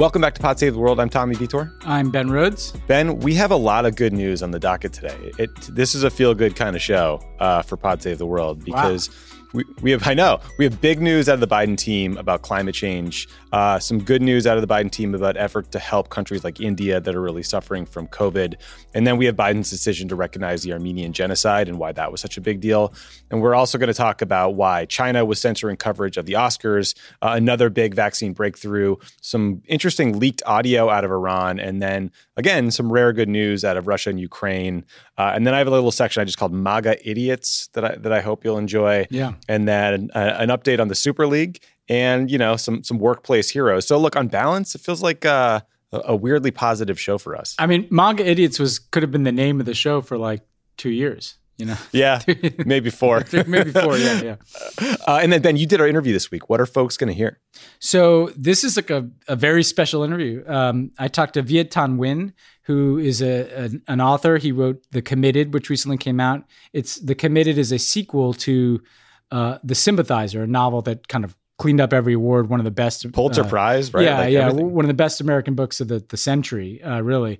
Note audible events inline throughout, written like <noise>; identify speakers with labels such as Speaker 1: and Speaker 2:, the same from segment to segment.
Speaker 1: Welcome back to Pod Save the World. I'm Tommy Vitor.
Speaker 2: I'm Ben Rhodes.
Speaker 1: Ben, we have a lot of good news on the docket today. It, this is a feel good kind of show uh, for Pod Save the World because wow we, we have, I know, we have big news out of the Biden team about climate change, uh, some good news out of the Biden team about effort to help countries like India that are really suffering from COVID. And then we have Biden's decision to recognize the Armenian genocide and why that was such a big deal. And we're also going to talk about why China was censoring coverage of the Oscars, uh, another big vaccine breakthrough, some interesting leaked audio out of Iran, and then again, some rare good news out of Russia and Ukraine. Uh, and then I have a little section I just called MAGA Idiots that I, that I hope you'll enjoy.
Speaker 2: Yeah.
Speaker 1: And then uh, an update on the Super League and, you know, some, some workplace heroes. So look, on balance, it feels like uh, a weirdly positive show for us.
Speaker 2: I mean, MAGA Idiots was could have been the name of the show for like two years you know?
Speaker 1: Yeah, <laughs> maybe four.
Speaker 2: <laughs> maybe four, yeah, yeah. Uh,
Speaker 1: and then, Ben, you did our interview this week. What are folks going to hear?
Speaker 2: So, this is like a, a very special interview. Um, I talked to Viet Thanh Nguyen, who is a, a, an author. He wrote The Committed, which recently came out. It's The Committed is a sequel to uh, The Sympathizer, a novel that kind of cleaned up every award, one of the best
Speaker 1: Pulitzer uh, Prize, right?
Speaker 2: Yeah, like yeah, everything. one of the best American books of the, the century, uh, really.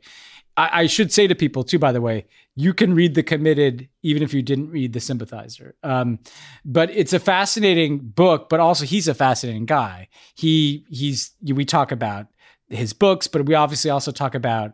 Speaker 2: I, I, should say to people too, by the way, you can read the committed even if you didn't read the sympathizer um, but it's a fascinating book but also he's a fascinating guy he he's we talk about his books but we obviously also talk about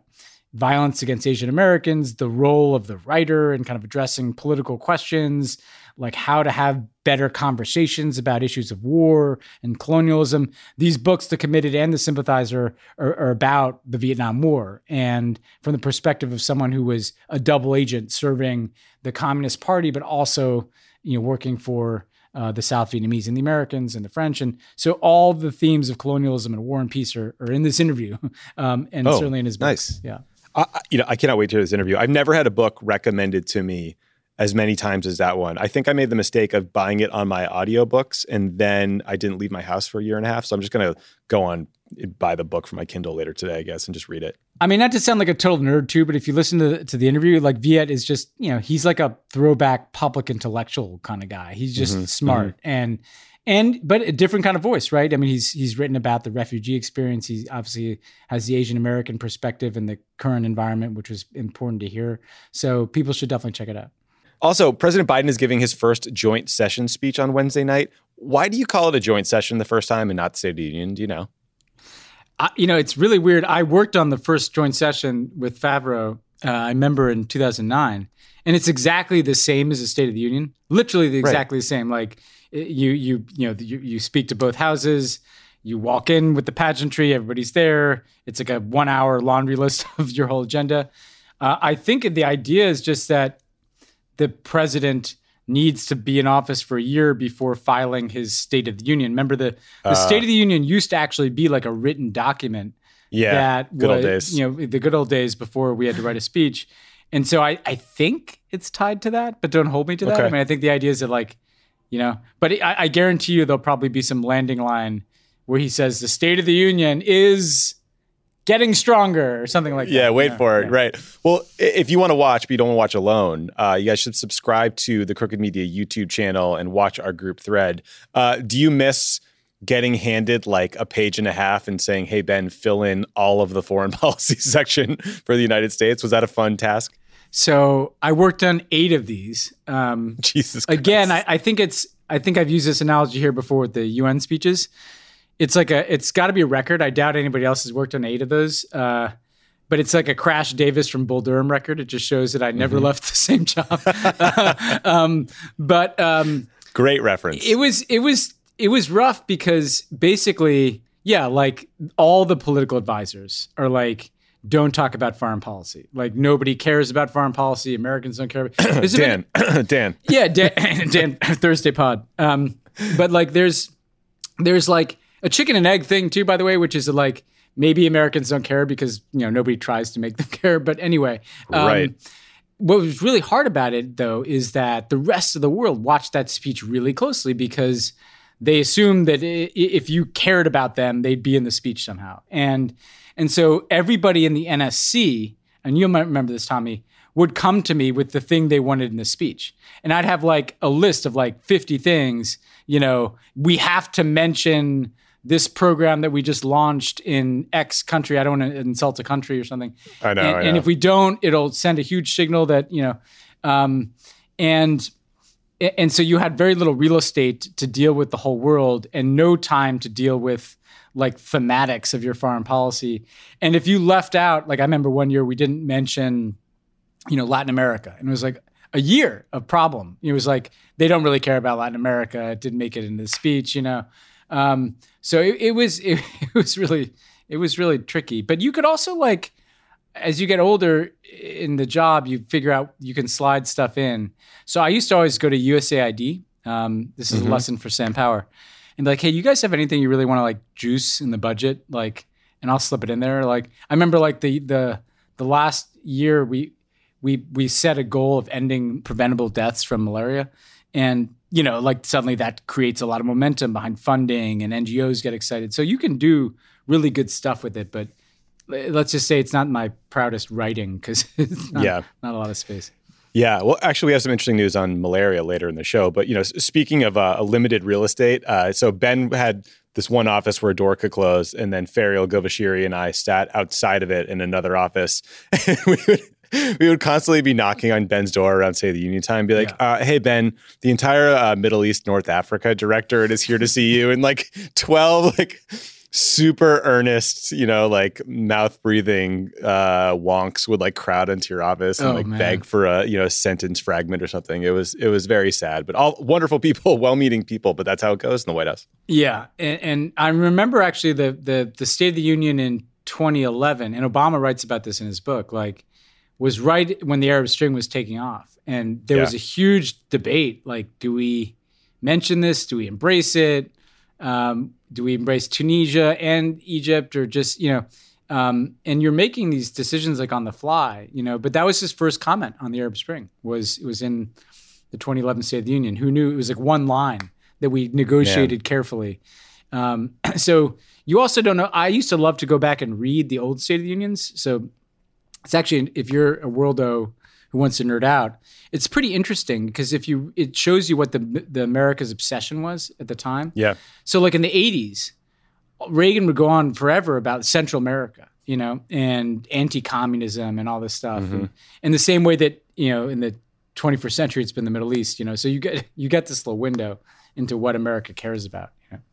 Speaker 2: violence against asian americans the role of the writer and kind of addressing political questions like how to have better conversations about issues of war and colonialism. These books, The Committed and The Sympathizer, are, are about the Vietnam War. And from the perspective of someone who was a double agent serving the Communist Party, but also, you know, working for uh, the South Vietnamese and the Americans and the French. And so all the themes of colonialism and war and peace are, are in this interview <laughs> um, and oh, certainly in his
Speaker 1: books. Nice.
Speaker 2: Yeah.
Speaker 1: I, you
Speaker 2: know,
Speaker 1: I cannot wait to this interview. I've never had a book recommended to me as many times as that one. I think I made the mistake of buying it on my audiobooks and then I didn't leave my house for a year and a half. So I'm just going to go on buy the book for my Kindle later today, I guess, and just read it.
Speaker 2: I mean, not to sound like a total nerd too, but if you listen to the, to the interview, like Viet is just, you know, he's like a throwback public intellectual kind of guy. He's just mm-hmm, smart mm-hmm. and and but a different kind of voice, right? I mean, he's he's written about the refugee experience. He obviously has the Asian American perspective and the current environment, which was important to hear. So people should definitely check it out.
Speaker 1: Also, President Biden is giving his first joint session speech on Wednesday night. Why do you call it a joint session the first time and not the State of the Union? Do you know?
Speaker 2: I, you know, it's really weird. I worked on the first joint session with Favreau, uh, I remember in 2009, and it's exactly the same as the State of the Union. Literally the, exactly right. the same. Like you, you, you know, you, you speak to both houses you walk in with the pageantry, everybody's there. It's like a one hour laundry <laughs> list of your whole agenda. Uh, I think the idea is just that the president needs to be in office for a year before filing his State of the Union. Remember the the uh, State of the Union used to actually be like a written document.
Speaker 1: Yeah, that
Speaker 2: good was, old days. You know, the good old days before we had to write a speech. And so I, I think it's tied to that, but don't hold me to that. Okay. I mean, I think the idea is that like, you know, but I, I guarantee you there'll probably be some landing line where he says the State of the Union is getting stronger or something like yeah, that.
Speaker 1: Yeah, wait for it. Yeah. Right. Well, if you want to watch, but you don't want to watch alone, uh, you guys should subscribe to the Crooked Media YouTube channel and watch our group thread. Uh, do you miss getting handed like a page and a half and saying, hey, Ben, fill in all of the foreign <laughs> policy section for the United States? Was that a fun task?
Speaker 2: So I worked on eight of these. Um,
Speaker 1: <laughs> Jesus. Christ.
Speaker 2: Again, I, I think it's I think I've used this analogy here before with the UN speeches it's like a it's got to be a record. I doubt anybody else has worked on eight of those. Uh, but it's like a Crash Davis from Bull Durham record. It just shows that I never mm-hmm. left the same job. <laughs> um, but um,
Speaker 1: great reference.
Speaker 2: It was it was it was rough because basically, yeah, like all the political advisors are like, don't talk about foreign policy. Like nobody cares about foreign policy. Americans don't care. about.
Speaker 1: <coughs> Dan, <coughs> Dan,
Speaker 2: yeah, Dan, <coughs> Dan Thursday Pod. Um, but like, there's there's like a chicken and egg thing too, by the way, which is like maybe Americans don't care because you know nobody tries to make them <laughs> care. But anyway,
Speaker 1: um, right.
Speaker 2: What was really hard about it though is that the rest of the world watched that speech really closely because they assumed that if you cared about them, they'd be in the speech somehow. And and so everybody in the NSC, and you might remember this, Tommy, would come to me with the thing they wanted in the speech. And I'd have like a list of like 50 things, you know, we have to mention this program that we just launched in X country. I don't want to insult a country or something.
Speaker 1: I know. And,
Speaker 2: I
Speaker 1: know.
Speaker 2: and if we don't, it'll send a huge signal that you know, um, and and so you had very little real estate to deal with the whole world and no time to deal with like thematics of your foreign policy. And if you left out, like I remember one year we didn't mention, you know, Latin America, and it was like a year of problem. It was like they don't really care about Latin America. It didn't make it into the speech, you know. Um, so it, it was it, <laughs> it, was really it was really tricky. But you could also like as you get older in the job, you figure out you can slide stuff in. So I used to always go to USAID. Um, this is mm-hmm. a lesson for Sam Power, and like, hey, you guys have anything you really want to like juice in the budget, like, and I'll slip it in there. Like, I remember like the the the last year we we we set a goal of ending preventable deaths from malaria and you know like suddenly that creates a lot of momentum behind funding and ngos get excited so you can do really good stuff with it but let's just say it's not my proudest writing because <laughs> it's not, yeah. not a lot of space
Speaker 1: yeah, well, actually, we have some interesting news on malaria later in the show. But you know, speaking of uh, a limited real estate, uh, so Ben had this one office where a door could close, and then Ferial Govashiri and I sat outside of it in another office. <laughs> we would <laughs> we would constantly be knocking on Ben's door around, say, the union time, be like, yeah. uh, "Hey, Ben, the entire uh, Middle East, North Africa directorate is here to see you." And like <laughs> twelve, like super earnest, you know, like mouth breathing uh, wonks would like crowd into your office and oh, like man. beg for a you know sentence fragment or something. It was it was very sad, but all wonderful people, <laughs> well meaning people, but that's how it goes in the White House.
Speaker 2: Yeah, and, and I remember actually the the the State of the Union in 2011, and Obama writes about this in his book, like was right when the Arab Spring was taking off, and there yeah. was a huge debate: like, do we mention this? Do we embrace it? Um, do we embrace Tunisia and Egypt, or just you know? Um, and you're making these decisions like on the fly, you know. But that was his first comment on the Arab Spring. Was it was in the 2011 State of the Union? Who knew it was like one line that we negotiated yeah. carefully. Um, <clears throat> so you also don't know. I used to love to go back and read the old State of the Unions. So it's actually if you're a worldo who wants to nerd out, it's pretty interesting because if you it shows you what the the America's obsession was at the time.
Speaker 1: Yeah.
Speaker 2: So like in the 80s, Reagan would go on forever about Central America, you know, and anti-communism and all this stuff. Mm-hmm. And, in the same way that, you know, in the 21st century it's been the Middle East, you know. So you get you get this little window into what America cares about. You
Speaker 1: know?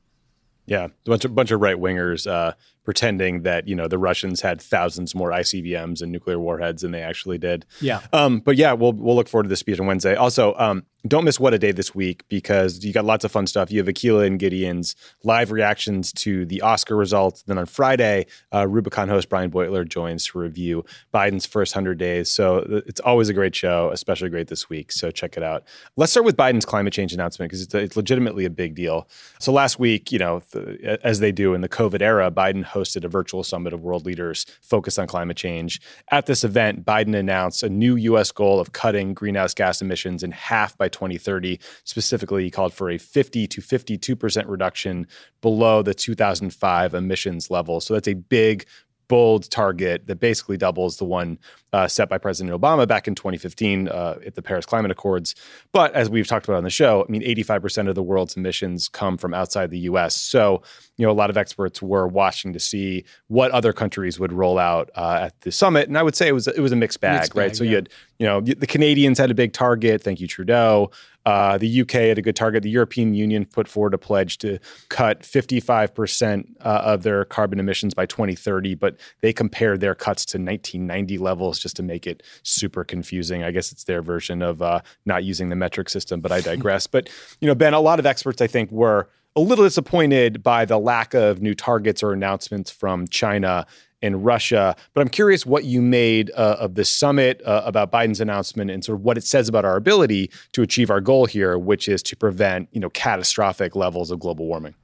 Speaker 1: Yeah, a bunch of bunch of right wingers uh, pretending that you know the Russians had thousands more ICBMs and nuclear warheads than they actually did.
Speaker 2: Yeah. Um,
Speaker 1: but yeah, we'll we'll look forward to the speech on Wednesday. Also, um, don't miss What a Day this week because you got lots of fun stuff. You have Akilah and Gideon's live reactions to the Oscar results. Then on Friday, uh, Rubicon host Brian Beutler joins to review Biden's first 100 days. So uh, it's always a great show, especially great this week. So check it out. Let's start with Biden's climate change announcement because it's, it's, legitimately a big deal. So last week, you know, th- as they do in the COVID era, Biden hosted a virtual summit of world leaders focused on climate change. At this event, Biden announced a new U.S. goal of cutting greenhouse gas emissions in half by 2030. Specifically, he called for a 50 to 52% reduction below the 2005 emissions level. So that's a big bold target that basically doubles the one uh, set by President Obama back in 2015 uh, at the Paris Climate Accords. But as we've talked about on the show, I mean, 85% of the world's emissions come from outside the US. So, you know, a lot of experts were watching to see what other countries would roll out uh, at the summit. And I would say it was, it was a mixed bag, mixed right? Bag, so yeah. you had, you know, the Canadians had a big target. Thank you, Trudeau. Uh, the UK had a good target. The European Union put forward a pledge to cut 55% uh, of their carbon emissions by 2030, but they compared their cuts to 1990 levels just to make it super confusing. I guess it's their version of uh, not using the metric system, but I <laughs> digress. but, you know, Ben, a lot of experts, I think, were a little disappointed by the lack of new targets or announcements from China in Russia. But I'm curious what you made uh, of this summit uh, about Biden's announcement and sort of what it says about our ability to achieve our goal here, which is to prevent you know catastrophic levels of global warming.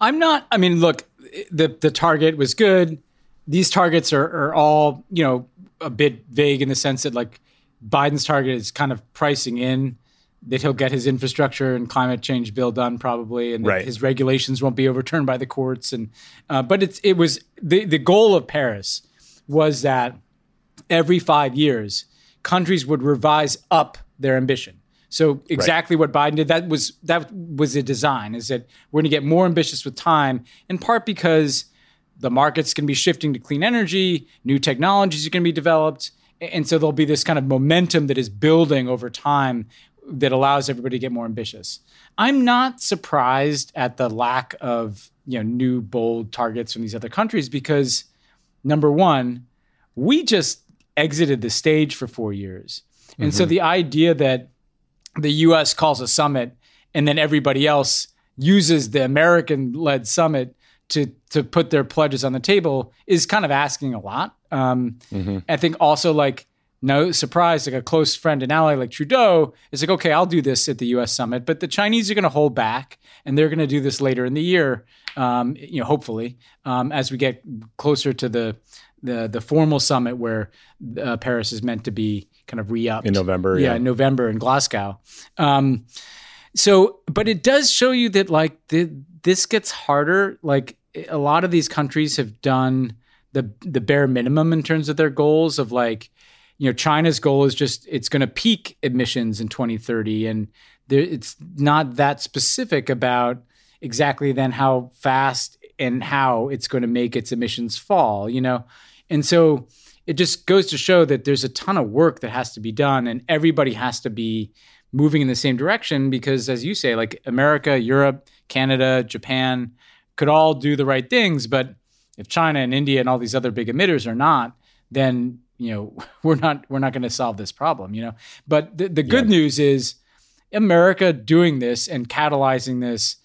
Speaker 2: I'm not. I mean, look, the the target was good. These targets are, are all you know a bit vague in the sense that like Biden's target is kind of pricing in that he'll get his infrastructure and climate change bill done probably, and right. his regulations won't be overturned by the courts. And uh, but it's it was the the goal of Paris was that every five years countries would revise up their ambition. So exactly right. what Biden did that was that was the design is that we're going to get more ambitious with time, in part because the markets can be shifting to clean energy, new technologies are going to be developed. And so there'll be this kind of momentum that is building over time that allows everybody to get more ambitious. I'm not surprised at the lack of you know new bold targets from these other countries because number one, we just exited the stage for four years, and mm-hmm. so the idea that the U.S. calls a summit and then everybody else uses the American-led summit to to put their pledges on the table is kind of asking a lot. Um, mm-hmm. I think also like no surprise, like a close friend and ally like Trudeau is like, okay, I'll do this at the U.S. summit, but the Chinese are going to hold back, and they're going to do this later in the year, um, you know, hopefully, um, as we get closer to the the the formal summit where uh, Paris is meant to be kind of re up
Speaker 1: in November,
Speaker 2: yeah, yeah.
Speaker 1: In
Speaker 2: November in Glasgow. Um, so, but it does show you that like the, this gets harder. Like a lot of these countries have done the the bare minimum in terms of their goals of like you know China's goal is just it's going to peak emissions in 2030, and there, it's not that specific about exactly then how fast and how it's going to make its emissions fall. You know, and so it just goes to show that there's a ton of work that has to be done, and everybody has to be moving in the same direction because, as you say, like America, Europe, Canada, Japan could all do the right things, but if China and India and all these other big emitters are not, then you know <laughs> we're not we're not going to solve this problem you know but the, the good yeah. news is america doing this and catalyzing this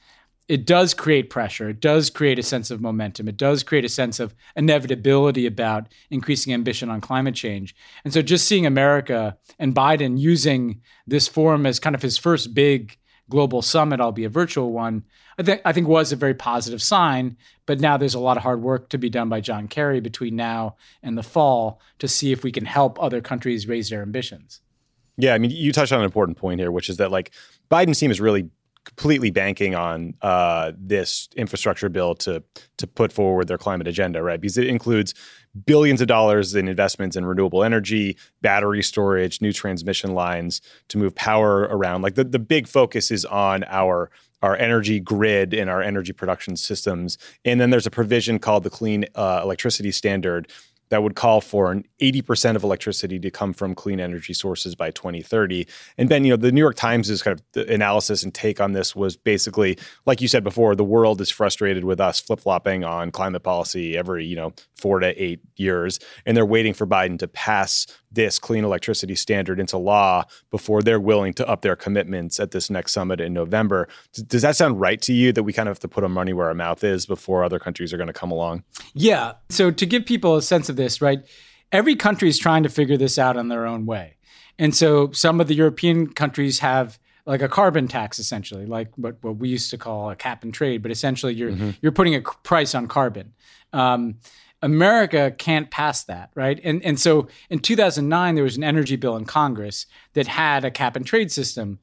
Speaker 2: it does create pressure it does create a sense of momentum it does create a sense of inevitability about increasing ambition on climate change and so just seeing america and biden using this forum as kind of his first big global summit, albeit a virtual one, I think I think was a very positive sign. But now there's a lot of hard work to be done by John Kerry between now and the fall to see if we can help other countries raise their ambitions.
Speaker 1: Yeah, I mean, you touched on an important point here, which is that like Biden's team is really completely banking on uh, this infrastructure bill to to put forward their climate agenda, right? Because it includes billions of dollars in investments in renewable energy, battery storage, new transmission lines to move power around. Like the, the big focus is on our our energy grid and our energy production systems. And then there's a provision called the Clean uh, Electricity Standard that would call for an 80% of electricity to come from clean energy sources by 2030. And Ben, you know, the New York Times' kind of analysis and take on this was basically, like you said before, the world is frustrated with us flip-flopping on climate policy every, you know, 4 to 8 years and they're waiting for Biden to pass this clean electricity standard into law before they're willing to up their commitments at this next summit in November. D- does that sound right to you that we kind of have to put our money where our mouth is before other countries are going to come along?
Speaker 2: Yeah. So to give people a sense of this, right? Every country is trying to figure this out in their own way. And so some of the European countries have like a carbon tax essentially like what, what we used to call a cap and trade but essentially you're mm-hmm. you're putting a price on carbon um, America can't pass that, right? And and so in 2009 there was an energy bill in Congress that had a cap and trade system.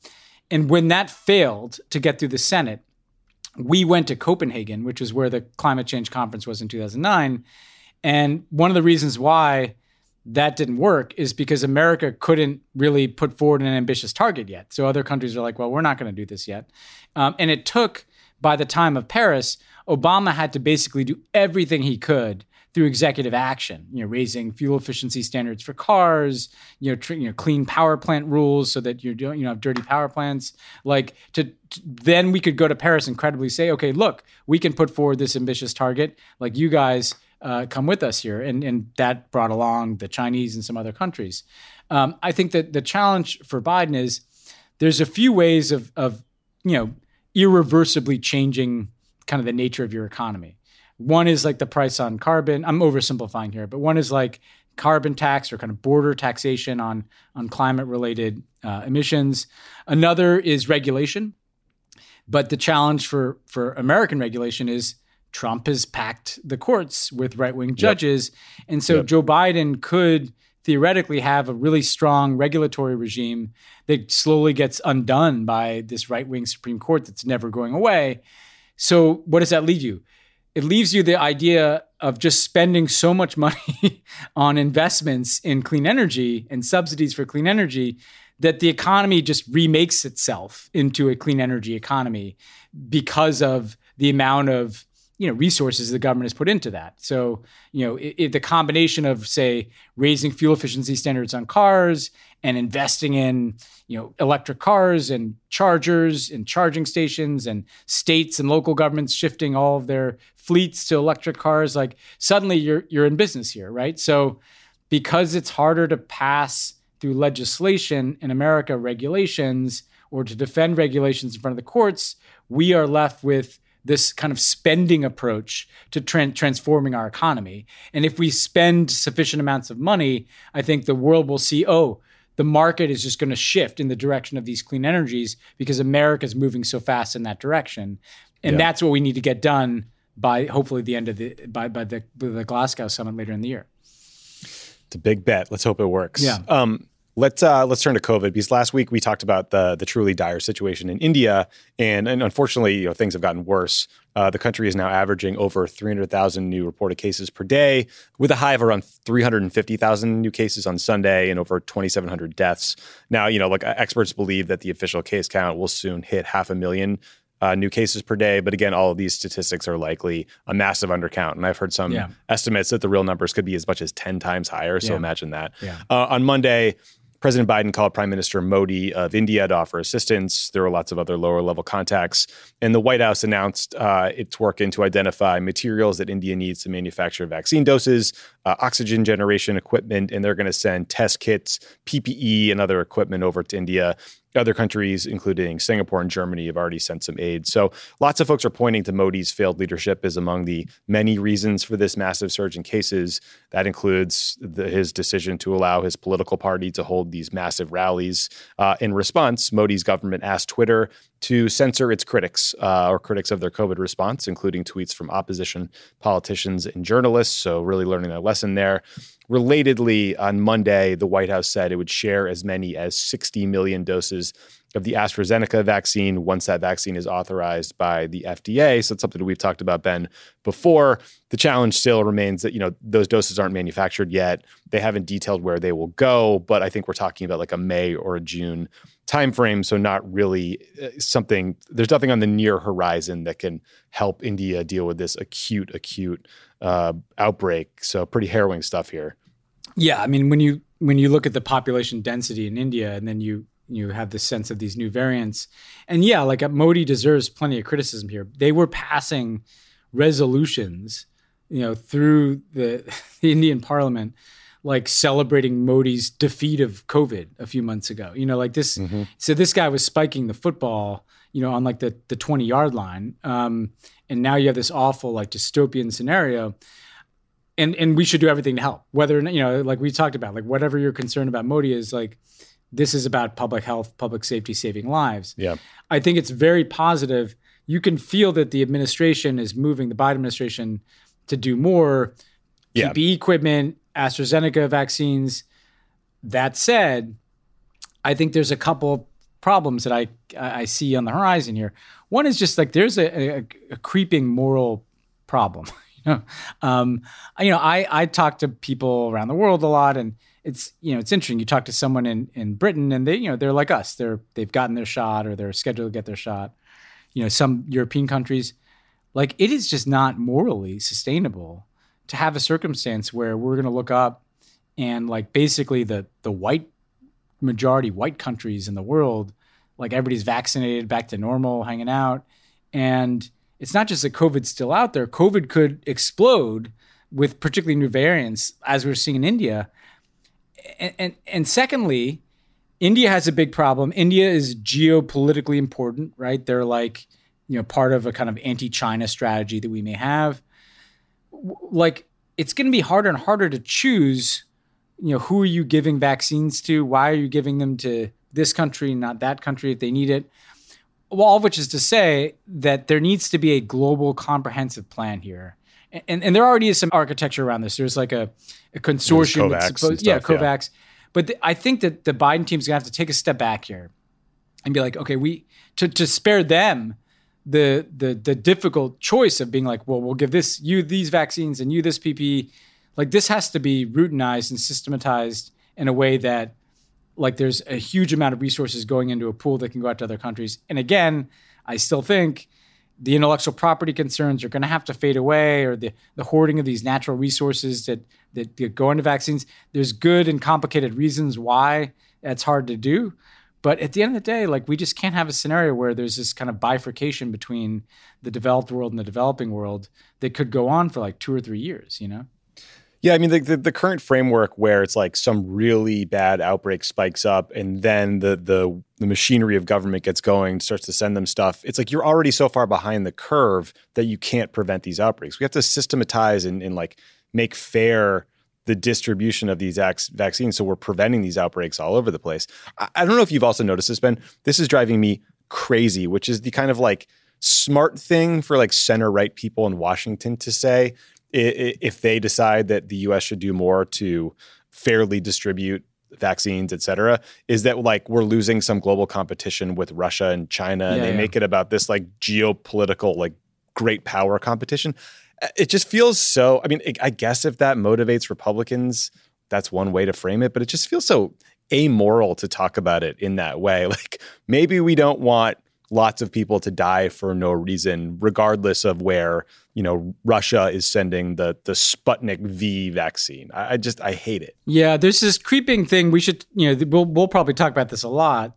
Speaker 2: And when that failed to get through the Senate, we went to Copenhagen, which was where the climate change conference was in 2009, and one of the reasons why that didn't work is because America couldn't really put forward an ambitious target yet. So other countries are like, well, we're not going to do this yet. Um, and it took, by the time of Paris, Obama had to basically do everything he could through executive action, you know, raising fuel efficiency standards for cars, you know, tr- you know clean power plant rules so that you don't you know have dirty power plants. Like to, to then we could go to Paris and credibly say, okay, look, we can put forward this ambitious target. Like you guys uh, come with us here, and and that brought along the Chinese and some other countries. Um, I think that the challenge for Biden is there's a few ways of of you know irreversibly changing kind of the nature of your economy. One is like the price on carbon. I'm oversimplifying here, but one is like carbon tax or kind of border taxation on on climate related uh, emissions. Another is regulation, but the challenge for for American regulation is Trump has packed the courts with right wing judges, yep. and so yep. Joe Biden could theoretically have a really strong regulatory regime that slowly gets undone by this right wing Supreme Court that's never going away. So, what does that leave you? it leaves you the idea of just spending so much money <laughs> on investments in clean energy and subsidies for clean energy that the economy just remakes itself into a clean energy economy because of the amount of you know resources the government has put into that. So you know it, it, the combination of say raising fuel efficiency standards on cars and investing in you know electric cars and chargers and charging stations and states and local governments shifting all of their fleets to electric cars, like suddenly you're you're in business here, right? So because it's harder to pass through legislation in America regulations or to defend regulations in front of the courts, we are left with this kind of spending approach to tra- transforming our economy. And if we spend sufficient amounts of money, I think the world will see, oh, the market is just going to shift in the direction of these clean energies because America is moving so fast in that direction. And yeah. that's what we need to get done by hopefully the end of the by by the by the Glasgow summit later in the year.
Speaker 1: It's a big bet. Let's hope it works.
Speaker 2: Yeah. Um,
Speaker 1: let's uh, let's turn to COVID because last week we talked about the the truly dire situation in India, and, and unfortunately, you know, things have gotten worse. Uh, the country is now averaging over 300,000 new reported cases per day, with a high of around 350,000 new cases on Sunday and over 2,700 deaths. Now, you know, like uh, experts believe that the official case count will soon hit half a million uh, new cases per day. But again, all of these statistics are likely a massive undercount. And I've heard some yeah. estimates that the real numbers could be as much as 10 times higher. So yeah. imagine that. Yeah. Uh, on Monday, President Biden called Prime Minister Modi of India to offer assistance. There were lots of other lower level contacts. And the White House announced uh, its working to identify materials that India needs to manufacture vaccine doses, uh, oxygen generation equipment, and they're going to send test kits, PPE, and other equipment over to India. Other countries, including Singapore and Germany, have already sent some aid. So lots of folks are pointing to Modi's failed leadership as among the many reasons for this massive surge in cases. That includes the, his decision to allow his political party to hold these massive rallies. Uh, in response, Modi's government asked Twitter to censor its critics uh, or critics of their COVID response, including tweets from opposition politicians and journalists. So, really learning that lesson there. Relatedly, on Monday, the White House said it would share as many as 60 million doses of the AstraZeneca vaccine once that vaccine is authorized by the FDA. So it's something we've talked about, Ben, before. The challenge still remains that, you know, those doses aren't manufactured yet. They haven't detailed where they will go, but I think we're talking about like a May or a June time frame so not really uh, something there's nothing on the near horizon that can help india deal with this acute acute uh, outbreak so pretty harrowing stuff here
Speaker 2: yeah i mean when you when you look at the population density in india and then you you have the sense of these new variants and yeah like uh, modi deserves plenty of criticism here they were passing resolutions you know through the, <laughs> the indian parliament like celebrating Modi's defeat of COVID a few months ago. You know, like this. Mm-hmm. So this guy was spiking the football, you know, on like the the twenty yard line, um, and now you have this awful like dystopian scenario. And and we should do everything to help. Whether you know, like we talked about, like whatever your concern about Modi is, like this is about public health, public safety, saving lives.
Speaker 1: Yeah,
Speaker 2: I think it's very positive. You can feel that the administration is moving the Biden administration to do more. PPE equipment, AstraZeneca vaccines. That said, I think there's a couple problems that I I see on the horizon here. One is just like there's a, a, a creeping moral problem. <laughs> you know, um, you know, I I talk to people around the world a lot, and it's you know it's interesting. You talk to someone in in Britain, and they you know they're like us. They're they've gotten their shot or they're scheduled to get their shot. You know, some European countries, like it is just not morally sustainable to have a circumstance where we're going to look up and like basically the the white majority white countries in the world like everybody's vaccinated back to normal hanging out and it's not just that covid's still out there covid could explode with particularly new variants as we're seeing in india and and, and secondly india has a big problem india is geopolitically important right they're like you know part of a kind of anti-china strategy that we may have like it's going to be harder and harder to choose you know who are you giving vaccines to why are you giving them to this country not that country if they need it well all of which is to say that there needs to be a global comprehensive plan here and and, and there already is some architecture around this there's like a, a consortium
Speaker 1: COVAX that's supposed
Speaker 2: yeah covax
Speaker 1: yeah.
Speaker 2: but i think that the biden team's going to have to take a step back here and be like okay we to, to spare them the the the difficult choice of being like, well, we'll give this you these vaccines and you this PPE. Like this has to be routinized and systematized in a way that like there's a huge amount of resources going into a pool that can go out to other countries. And again, I still think the intellectual property concerns are going to have to fade away or the, the hoarding of these natural resources that, that, that go into vaccines. There's good and complicated reasons why that's hard to do. But at the end of the day, like we just can't have a scenario where there's this kind of bifurcation between the developed world and the developing world that could go on for like two or three years, you know?
Speaker 1: Yeah, I mean the, the, the current framework where it's like some really bad outbreak spikes up and then the the the machinery of government gets going, starts to send them stuff. It's like you're already so far behind the curve that you can't prevent these outbreaks. We have to systematize and, and like make fair the distribution of these vaccines. So we're preventing these outbreaks all over the place. I, I don't know if you've also noticed this, Ben. This is driving me crazy, which is the kind of like smart thing for like center right people in Washington to say if they decide that the US should do more to fairly distribute vaccines, et cetera, is that like we're losing some global competition with Russia and China, yeah, and they yeah. make it about this like geopolitical, like great power competition it just feels so. I mean, I guess if that motivates Republicans, that's one way to frame it, but it just feels so amoral to talk about it in that way. <laughs> Like maybe we don't want lots of people to die for no reason, regardless of where you know Russia is sending the the Sputnik V vaccine. I, I, just I hate it.
Speaker 2: Yeah, there's this creeping thing. We should you know we'll we'll probably talk about this a lot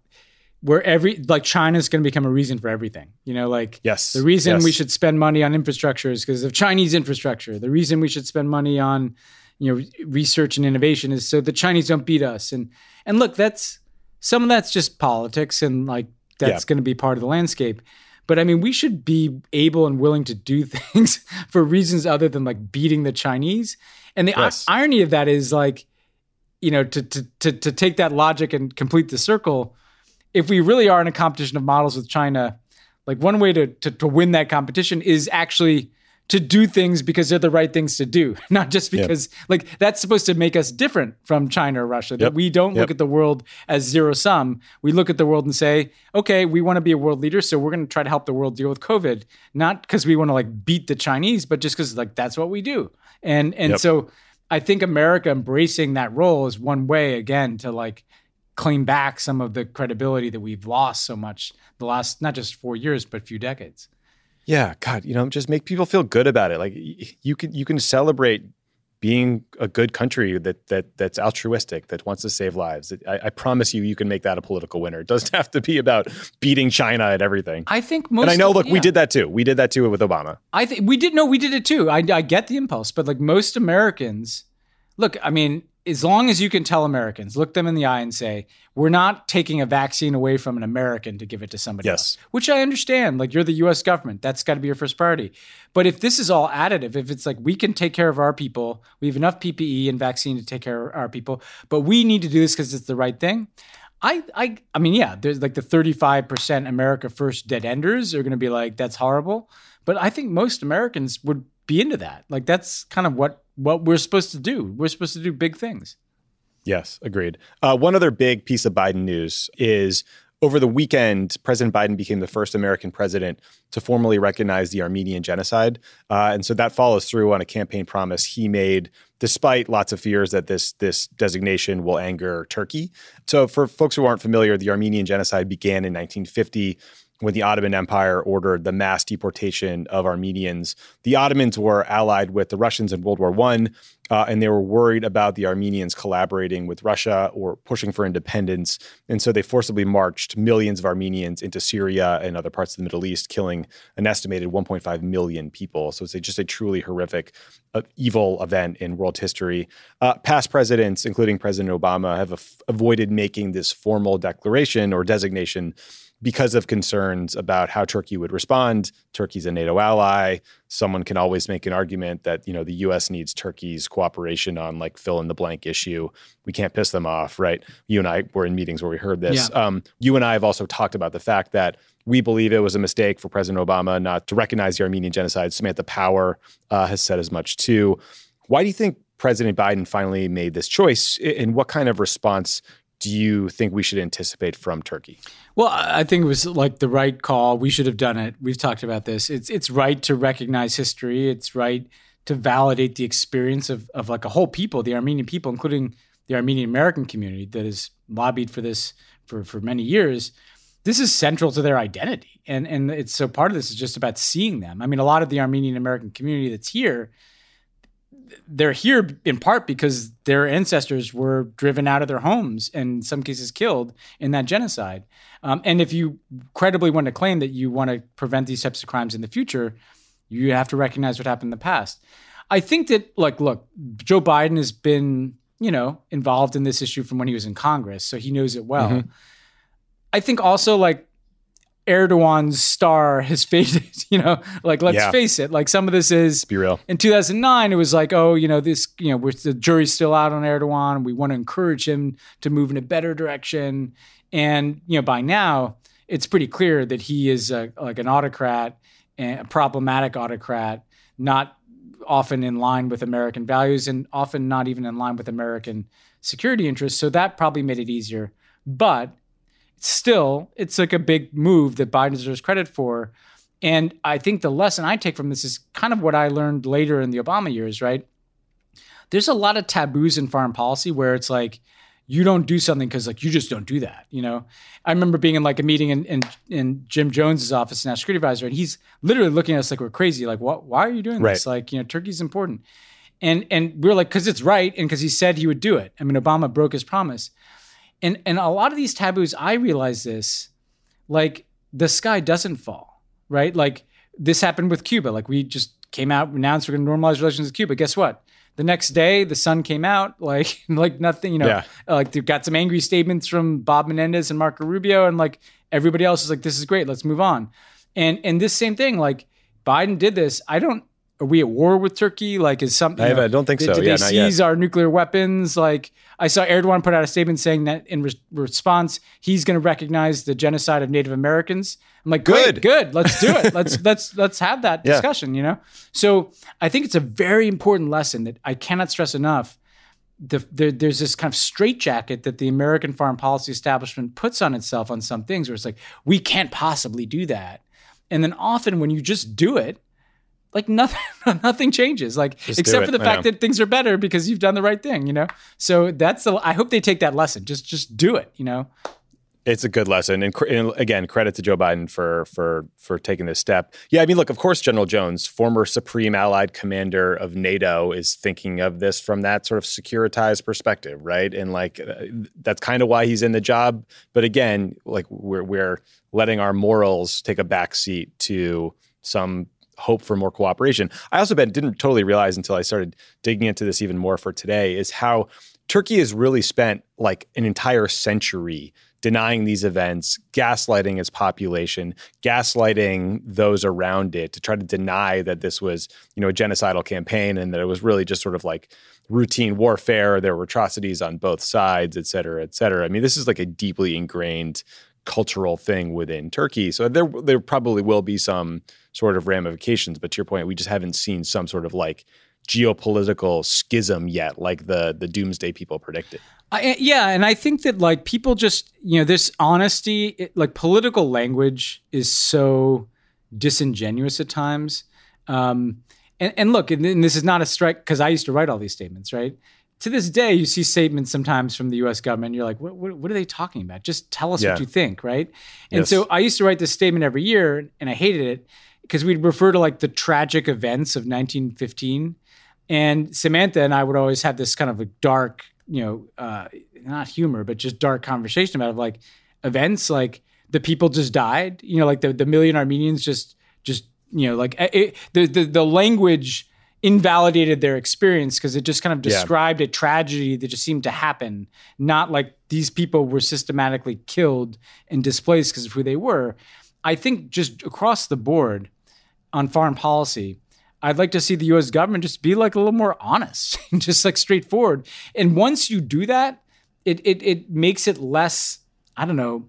Speaker 2: where every like China is going to become a reason for everything. You know, like yes, the reason yes. we should spend money on infrastructure is because of Chinese infrastructure. The reason we should spend money on you know research and innovation is so the Chinese don't beat us. And and look, that's some of that's just politics and like that's yeah. going to be part of the landscape. But I mean, we should be able and willing to do <laughs> things for reasons other than like beating the Chinese. And the yes. I- irony of that is like, you know, to, to to to take that logic and complete the circle if we really are in a competition of models with China, like one way to, to, to win that competition is actually to do things because they're the right things to do, <laughs> not just because yep. like that's supposed to make us different from China or Russia. Yep. That we don't yep. look at the world as zero sum. We look at the world and say, okay, we want to be a world leader, so we're going to try to help the world deal with COVID, not because we want to like beat the Chinese, but just because like that's what we do. And and so I think America embracing that role is one way again to like claim back some of the credibility that we've lost so much the last not just four years but few decades
Speaker 1: yeah god you know just make people feel good about it like you can you can celebrate being a good country that that that's altruistic that wants to save lives I, I promise you you can make that a political winner it doesn't <laughs> have to be about beating china at everything
Speaker 2: i think most
Speaker 1: and i know look yeah. we did that too we did that too with obama
Speaker 2: i think we did no we did it too I, I get the impulse but like most americans look i mean as long as you can tell Americans, look them in the eye and say, we're not taking a vaccine away from an American to give it to somebody
Speaker 1: yes.
Speaker 2: else, which I understand. Like, you're the US government. That's got to be your first priority. But if this is all additive, if it's like we can take care of our people, we have enough PPE and vaccine to take care of our people, but we need to do this because it's the right thing. I, I, I mean, yeah, there's like the 35% America First dead enders are going to be like, that's horrible. But I think most Americans would be into that. Like, that's kind of what what we're supposed to do. We're supposed to do big things.
Speaker 1: Yes, agreed. Uh, one other big piece of Biden news is over the weekend, President Biden became the first American president to formally recognize the Armenian genocide. Uh, and so that follows through on a campaign promise he made, despite lots of fears that this, this designation will anger Turkey. So, for folks who aren't familiar, the Armenian genocide began in 1950 when the Ottoman Empire ordered the mass deportation of Armenians. The Ottomans were allied with the Russians in World War I, uh, and they were worried about the Armenians collaborating with Russia or pushing for independence. And so they forcibly marched millions of Armenians into Syria and other parts of the Middle East, killing an estimated 1.5 million people. So it's a, just a truly horrific, uh, evil event in world history. Uh, past presidents, including President Obama, have af- avoided making this formal declaration or designation because of concerns about how Turkey would respond. Turkey's a NATO ally. Someone can always make an argument that, you know, the US needs Turkey's cooperation on like fill in the blank issue. We can't piss them off, right? You and I were in meetings where we heard this. Yeah. Um, you and I have also talked about the fact that we believe it was a mistake for President Obama not to recognize the Armenian genocide. Samantha Power uh, has said as much too. Why do you think President Biden finally made this choice, and what kind of response do you think we should anticipate from Turkey?
Speaker 2: Well, I think it was like the right call. We should have done it. We've talked about this. It's it's right to recognize history. It's right to validate the experience of of like a whole people, the Armenian people, including the Armenian American community that has lobbied for this for for many years. This is central to their identity, and and it's so part of this is just about seeing them. I mean, a lot of the Armenian American community that's here they're here in part because their ancestors were driven out of their homes and in some cases killed in that genocide. Um, and if you credibly want to claim that you want to prevent these types of crimes in the future, you have to recognize what happened in the past. I think that, like, look, Joe Biden has been, you know, involved in this issue from when he was in Congress, so he knows it well. Mm-hmm. I think also, like, Erdogan's star has <laughs> faded. You know, like let's yeah. face it, like some of this is
Speaker 1: be real.
Speaker 2: In 2009, it was like, oh, you know, this, you know, the jury's still out on Erdogan. We want to encourage him to move in a better direction, and you know, by now it's pretty clear that he is a, like an autocrat, a problematic autocrat, not often in line with American values, and often not even in line with American security interests. So that probably made it easier, but still, it's like a big move that Biden deserves credit for. And I think the lesson I take from this is kind of what I learned later in the Obama years, right? There's a lot of taboos in foreign policy where it's like, you don't do something because like you just don't do that you know i remember being in like a meeting in in, in jim jones's office national security advisor and he's literally looking at us like we're crazy like what why are you doing
Speaker 1: right. this
Speaker 2: like you know turkey's important and and we are like because it's right and because he said he would do it i mean obama broke his promise and and a lot of these taboos i realize this like the sky doesn't fall right like this happened with cuba like we just came out announced we're going to normalize relations with cuba guess what the next day the sun came out <laughs> like like nothing you know yeah. like they got some angry statements from bob menendez and marco rubio and like everybody else is like this is great let's move on and and this same thing like biden did this i don't are we at war with Turkey? Like, is something? I, you
Speaker 1: know, I don't think did,
Speaker 2: so. Did yeah, they seize our nuclear weapons? Like, I saw Erdogan put out a statement saying that in re- response, he's going to recognize the genocide of Native Americans. I'm like, good, good. Let's do it. let's <laughs> let's let's have that yeah. discussion. You know. So I think it's a very important lesson that I cannot stress enough. The, the, there's this kind of straitjacket that the American foreign policy establishment puts on itself on some things, where it's like we can't possibly do that. And then often when you just do it, like nothing <laughs> nothing changes like Just except for the fact that things are better because you've done the right thing you know so that's the i hope they take that lesson just just do it you know
Speaker 1: it's a good lesson, and, and, again, credit to Joe Biden for for for taking this step. Yeah, I mean, look, of course, General Jones, former Supreme Allied Commander of NATO, is thinking of this from that sort of securitized perspective, right? And like, uh, that's kind of why he's in the job. But again, like, we're we're letting our morals take a backseat to some hope for more cooperation. I also ben, didn't totally realize until I started digging into this even more for today is how Turkey has really spent like an entire century denying these events, gaslighting its population, gaslighting those around it to try to deny that this was, you know, a genocidal campaign and that it was really just sort of like routine warfare, there were atrocities on both sides, et cetera, et cetera. I mean, this is like a deeply ingrained cultural thing within Turkey. So there there probably will be some sort of ramifications. But to your point, we just haven't seen some sort of like geopolitical schism yet, like the the doomsday people predicted.
Speaker 2: I, yeah, and I think that like people just you know this honesty, it, like political language, is so disingenuous at times. Um, and, and look, and, and this is not a strike because I used to write all these statements, right? To this day, you see statements sometimes from the U.S. government. You're like, what, what, what are they talking about? Just tell us yeah. what you think, right? And yes. so I used to write this statement every year, and I hated it because we'd refer to like the tragic events of 1915. And Samantha and I would always have this kind of a dark, you know, uh, not humor, but just dark conversation about it, like events, like the people just died, you know, like the, the million Armenians just, just, you know, like it, eh, eh, the, the, the language invalidated their experience because it just kind of described yeah. a tragedy that just seemed to happen, not like these people were systematically killed and displaced because of who they were. I think just across the board, on foreign policy, I'd like to see the US government just be like a little more honest <laughs> and just like straightforward. And once you do that, it it it makes it less, I don't know,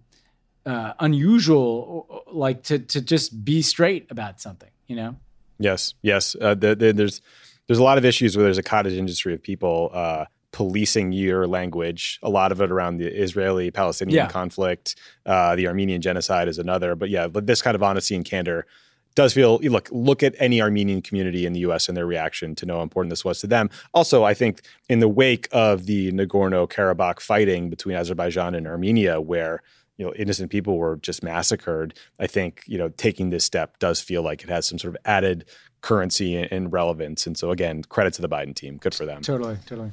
Speaker 2: uh, unusual like to to just be straight about something, you know?
Speaker 1: Yes, yes. Uh, the, the, there's there's a lot of issues where there's a cottage industry of people uh, policing your language. A lot of it around the Israeli Palestinian yeah. conflict, uh, the Armenian genocide is another. But yeah, but this kind of honesty and candor does feel look look at any Armenian community in the U.S. and their reaction to know how important this was to them. Also, I think in the wake of the Nagorno Karabakh fighting between Azerbaijan and Armenia, where you know innocent people were just massacred, I think you know taking this step does feel like it has some sort of added currency and relevance. And so again, credit to the Biden team, good for them.
Speaker 2: Totally, totally.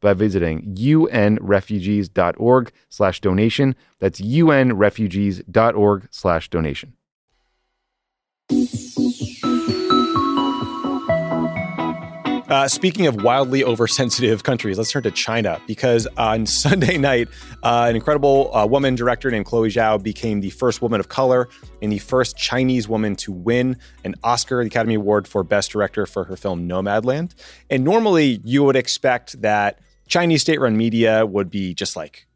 Speaker 1: by visiting unrefugees.org slash donation. That's unrefugees.org slash donation. Uh, speaking of wildly oversensitive countries, let's turn to China because on <laughs> Sunday night, uh, an incredible uh, woman director named Chloe Zhao became the first woman of color and the first Chinese woman to win an Oscar, the Academy Award for Best Director for her film Nomadland. And normally you would expect that Chinese state run media would be just like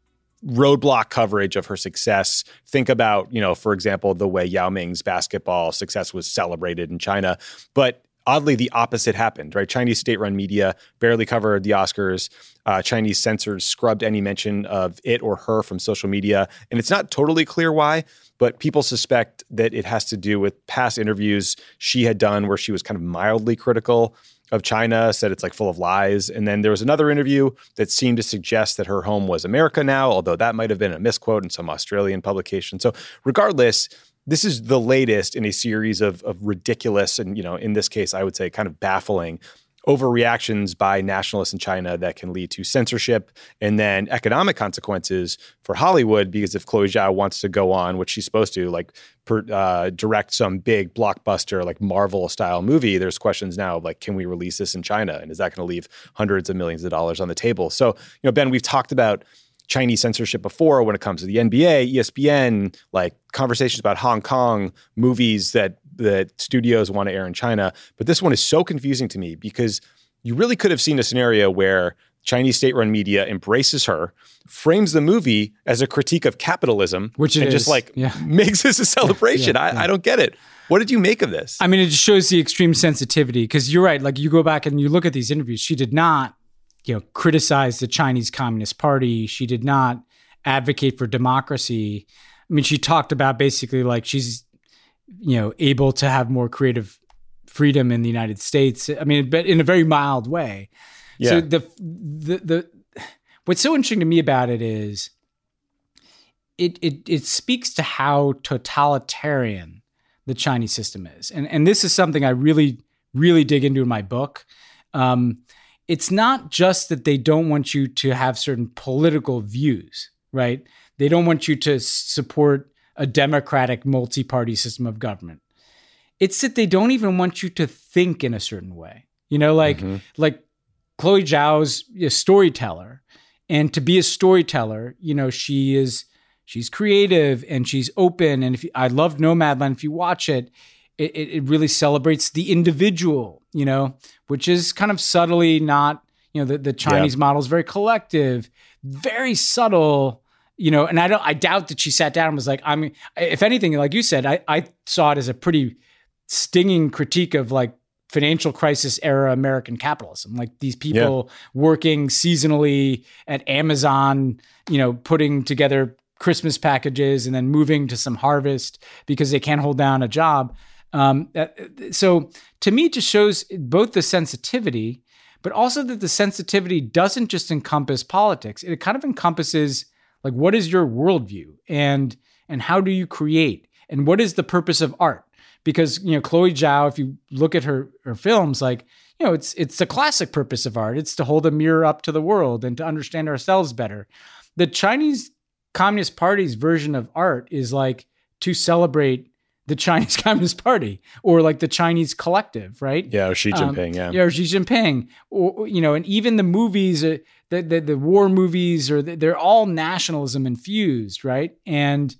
Speaker 1: roadblock coverage of her success. Think about, you know, for example, the way Yao Ming's basketball success was celebrated in China. But oddly, the opposite happened, right? Chinese state run media barely covered the Oscars. Uh, Chinese censors scrubbed any mention of it or her from social media. And it's not totally clear why, but people suspect that it has to do with past interviews she had done where she was kind of mildly critical of China said it's like full of lies. And then there was another interview that seemed to suggest that her home was America now, although that might have been a misquote in some Australian publication. So, regardless, this is the latest in a series of, of ridiculous and, you know, in this case, I would say kind of baffling overreactions by nationalists in China that can lead to censorship and then economic consequences for Hollywood because if Chloe Zhao wants to go on, which she's supposed to, like per, uh, direct some big blockbuster like Marvel style movie, there's questions now like, can we release this in China, and is that going to leave hundreds of millions of dollars on the table? So you know, Ben, we've talked about. Chinese censorship before when it comes to the NBA, ESPN, like conversations about Hong Kong, movies that that studios want to air in China. But this one is so confusing to me because you really could have seen a scenario where Chinese state-run media embraces her, frames the movie as a critique of capitalism,
Speaker 2: which it
Speaker 1: just like yeah. <laughs> makes this a celebration. Yeah, yeah, I, I, don't get it. What did you make of this?
Speaker 2: I mean, it just shows the extreme sensitivity because you're right. Like you go back and you look at these interviews, she did not, you know, criticize the Chinese Communist Party. She did not advocate for democracy. I mean, she talked about basically like she's you know able to have more creative freedom in the United States. I mean, but in a very mild way. Yeah. So the the the what's so interesting to me about it is it it it speaks to how totalitarian the Chinese system is, and and this is something I really really dig into in my book. Um, it's not just that they don't want you to have certain political views, right? They don't want you to support a democratic multi party system of government. It's that they don't even want you to think in a certain way. You know, like mm-hmm. like Chloe Zhao's a storyteller, and to be a storyteller, you know, she is she's creative and she's open. And if you, I love Nomadland, if you watch it, it, it really celebrates the individual, you know, which is kind of subtly not, you know, the, the Chinese yeah. model is very collective, very subtle you know, and I don't, I doubt that she sat down and was like, I mean, if anything, like you said, I, I saw it as a pretty stinging critique of like financial crisis era American capitalism. Like these people yeah. working seasonally at Amazon, you know, putting together Christmas packages and then moving to some harvest because they can't hold down a job. Um, uh, uh, so to me, it just shows both the sensitivity, but also that the sensitivity doesn't just encompass politics, it kind of encompasses like, what is your worldview, and and how do you create, and what is the purpose of art? Because you know, Chloe Zhao, if you look at her her films, like you know, it's it's the classic purpose of art. It's to hold a mirror up to the world and to understand ourselves better. The Chinese Communist Party's version of art is like to celebrate the Chinese <laughs> Communist Party or like the Chinese collective, right?
Speaker 1: Yeah,
Speaker 2: or
Speaker 1: Xi um, Jinping, um, yeah.
Speaker 2: Yeah, or Xi Jinping. Or, you know, and even the movies, uh, the, the, the war movies or the, they're all nationalism infused, right? And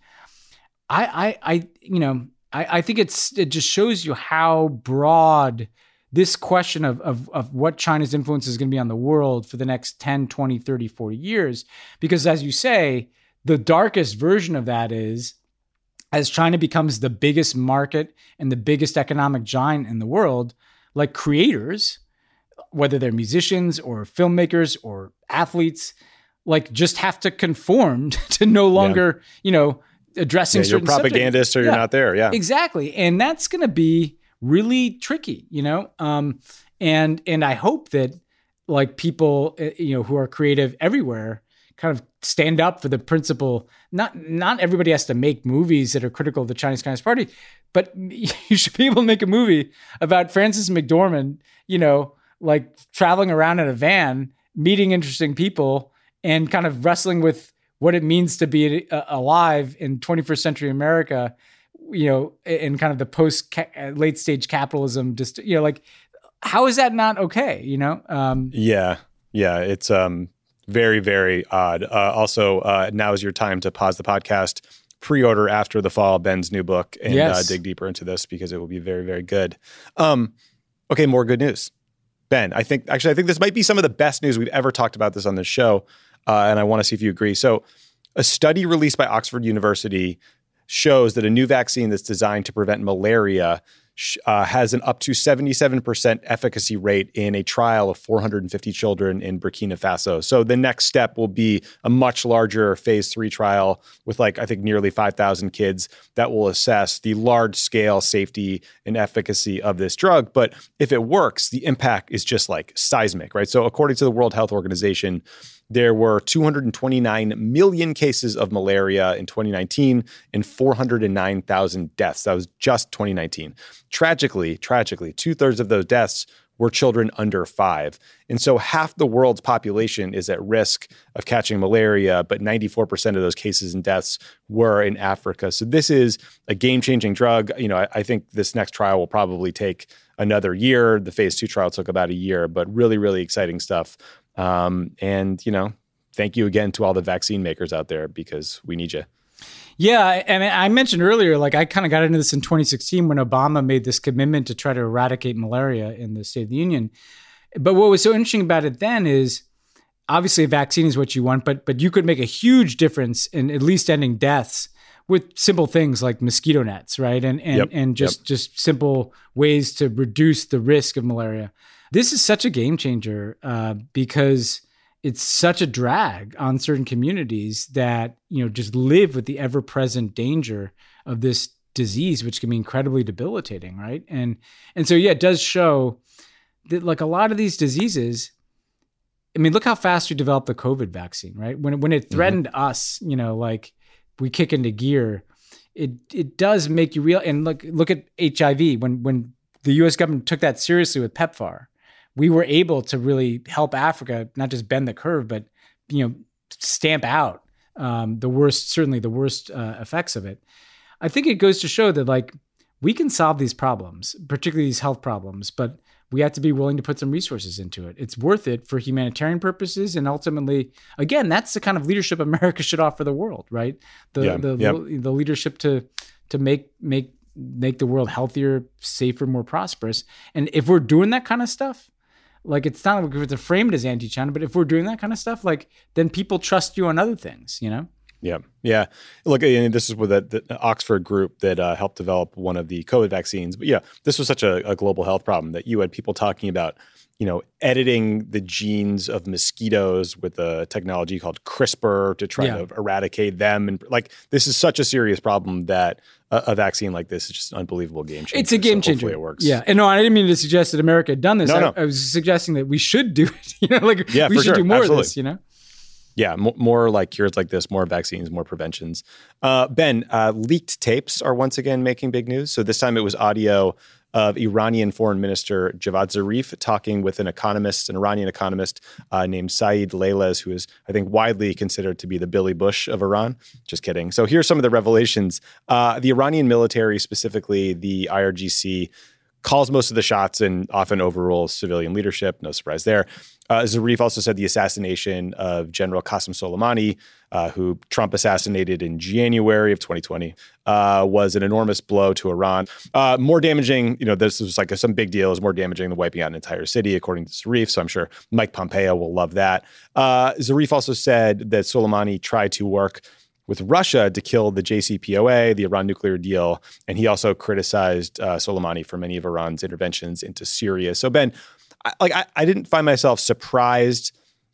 Speaker 2: I, I, I you know, I, I think it's it just shows you how broad this question of, of, of what China's influence is going to be on the world for the next 10, 20, 30, 40 years. Because as you say, the darkest version of that is as China becomes the biggest market and the biggest economic giant in the world, like creators, whether they're musicians or filmmakers or athletes, like just have to conform <laughs> to no longer, yeah. you know, addressing
Speaker 1: yeah,
Speaker 2: certain you're
Speaker 1: propagandist or yeah, you're not there. Yeah,
Speaker 2: exactly. And that's going to be really tricky, you know. Um, and and I hope that like people, eh, you know, who are creative everywhere, kind of stand up for the principle. Not not everybody has to make movies that are critical of the Chinese Communist Party, but <laughs> you should be able to make a movie about Frances McDormand, you know, like traveling around in a van, meeting interesting people, and kind of wrestling with what it means to be uh, alive in 21st century America, you know, in kind of the post uh, late stage capitalism, just, you know, like, how is that not okay? You know?
Speaker 1: Um, yeah. Yeah. It's, um, very, very odd. Uh, also, uh, now is your time to pause the podcast pre-order after the fall Ben's new book and uh, yes. uh, dig deeper into this because it will be very very good. Um, okay, more good news. Ben, I think actually I think this might be some of the best news we've ever talked about this on this show, uh, and I want to see if you agree. So, a study released by Oxford University shows that a new vaccine that's designed to prevent malaria uh, has an up to 77% efficacy rate in a trial of 450 children in Burkina Faso. So the next step will be a much larger phase three trial with, like, I think nearly 5,000 kids that will assess the large scale safety and efficacy of this drug. But if it works, the impact is just like seismic, right? So according to the World Health Organization, there were 229 million cases of malaria in 2019 and 409,000 deaths. That was just 2019. Tragically, tragically, two thirds of those deaths were children under five. And so half the world's population is at risk of catching malaria, but 94% of those cases and deaths were in Africa. So this is a game changing drug. You know, I, I, think this next trial will probably take another year. The phase two trial took about a year, but really, really exciting stuff um, and you know, thank you again to all the vaccine makers out there because we need you.
Speaker 2: Yeah, and I mentioned earlier, like I kind of got into this in 2016 when Obama made this commitment to try to eradicate malaria in the State of the Union. But what was so interesting about it then is obviously a vaccine is what you want, but but you could make a huge difference in at least ending deaths with simple things like mosquito nets, right? And and yep, and just yep. just simple ways to reduce the risk of malaria this is such a game changer uh, because it's such a drag on certain communities that you know just live with the ever-present danger of this disease which can be incredibly debilitating right and and so yeah it does show that like a lot of these diseases i mean look how fast we developed the covid vaccine right when when it mm-hmm. threatened mm-hmm. us you know like we kick into gear it it does make you real and look look at hiv when when the us government took that seriously with pepfar we were able to really help Africa not just bend the curve, but you know, stamp out um, the worst, certainly the worst uh, effects of it. I think it goes to show that like we can solve these problems, particularly these health problems, but we have to be willing to put some resources into it. It's worth it for humanitarian purposes, and ultimately, again, that's the kind of leadership <laughs> America should offer the world, right? The yeah, the, yeah. the, the leadership to to make make make the world healthier, safer, more prosperous. And if we're doing that kind of stuff, like it's not like if it's framed as anti-China, but if we're doing that kind of stuff, like then people trust you on other things, you know?
Speaker 1: Yeah, yeah. Look, and this is with the, the Oxford group that uh, helped develop one of the COVID vaccines. But yeah, this was such a, a global health problem that you had people talking about you know, editing the genes of mosquitoes with a technology called CRISPR to try yeah. to eradicate them. And like, this is such a serious problem that a, a vaccine like this is just an unbelievable game changer.
Speaker 2: It's a game so changer. It works. Yeah. And no, I didn't mean to suggest that America had done this. No, I, no. I was suggesting that we should do it. <laughs> You know, like yeah, we should sure. do more Absolutely. of this. You know.
Speaker 1: Yeah, more, more like cures like this, more vaccines, more preventions. Uh, ben, uh, leaked tapes are once again making big news. So this time it was audio of Iranian Foreign Minister Javad Zarif talking with an economist, an Iranian economist uh, named Saeed Leilaz, who is, I think, widely considered to be the Billy Bush of Iran. Just kidding. So here's some of the revelations. Uh, the Iranian military, specifically the IRGC, calls most of the shots and often overrules civilian leadership. No surprise there. Uh, Zarif also said the assassination of General Qasem Soleimani uh, who Trump assassinated in January of 2020, uh, was an enormous blow to Iran. Uh, more damaging, you know, this was like a, some big deal. Is more damaging than wiping out an entire city, according to Zarif. So I'm sure Mike Pompeo will love that. Uh, Zarif also said that Soleimani tried to work with Russia to kill the JCPOA, the Iran nuclear deal, and he also criticized uh, Soleimani for many of Iran's interventions into Syria. So Ben, I, like I, I didn't find myself surprised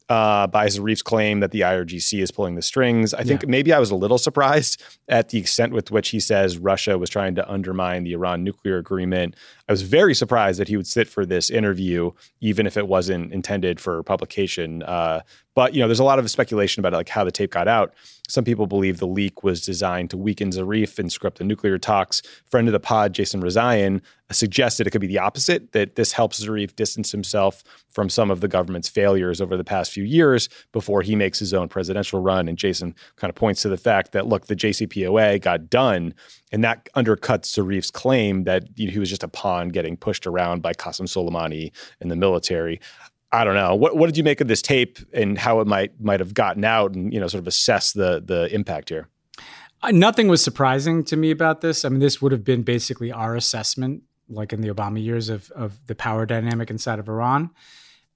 Speaker 1: uh, by Zarif's claim that the IRGC is pulling the strings. I think yeah. maybe I was a little surprised at the extent with which he says Russia was trying to undermine the Iran nuclear agreement. I was very surprised that he would sit for this interview, even if it wasn't intended for publication. Uh, but you know, there's a lot of speculation about like how the tape got out. Some people believe the leak was designed to weaken Zarif and script the nuclear talks. Friend of the pod, Jason Rezaian, suggested it could be the opposite, that this helps Zarif distance himself from some of the government's failures over the past few years before he makes his own presidential run. And Jason kind of points to the fact that, look, the JCPOA got done, and that undercuts Zarif's claim that you know, he was just a pawn getting pushed around by Qasem Soleimani and the military. I don't know. What what did you make of this tape and how it might might have gotten out and you know sort of assess the the impact here?
Speaker 2: Uh, nothing was surprising to me about this. I mean, this would have been basically our assessment, like in the Obama years, of of the power dynamic inside of Iran.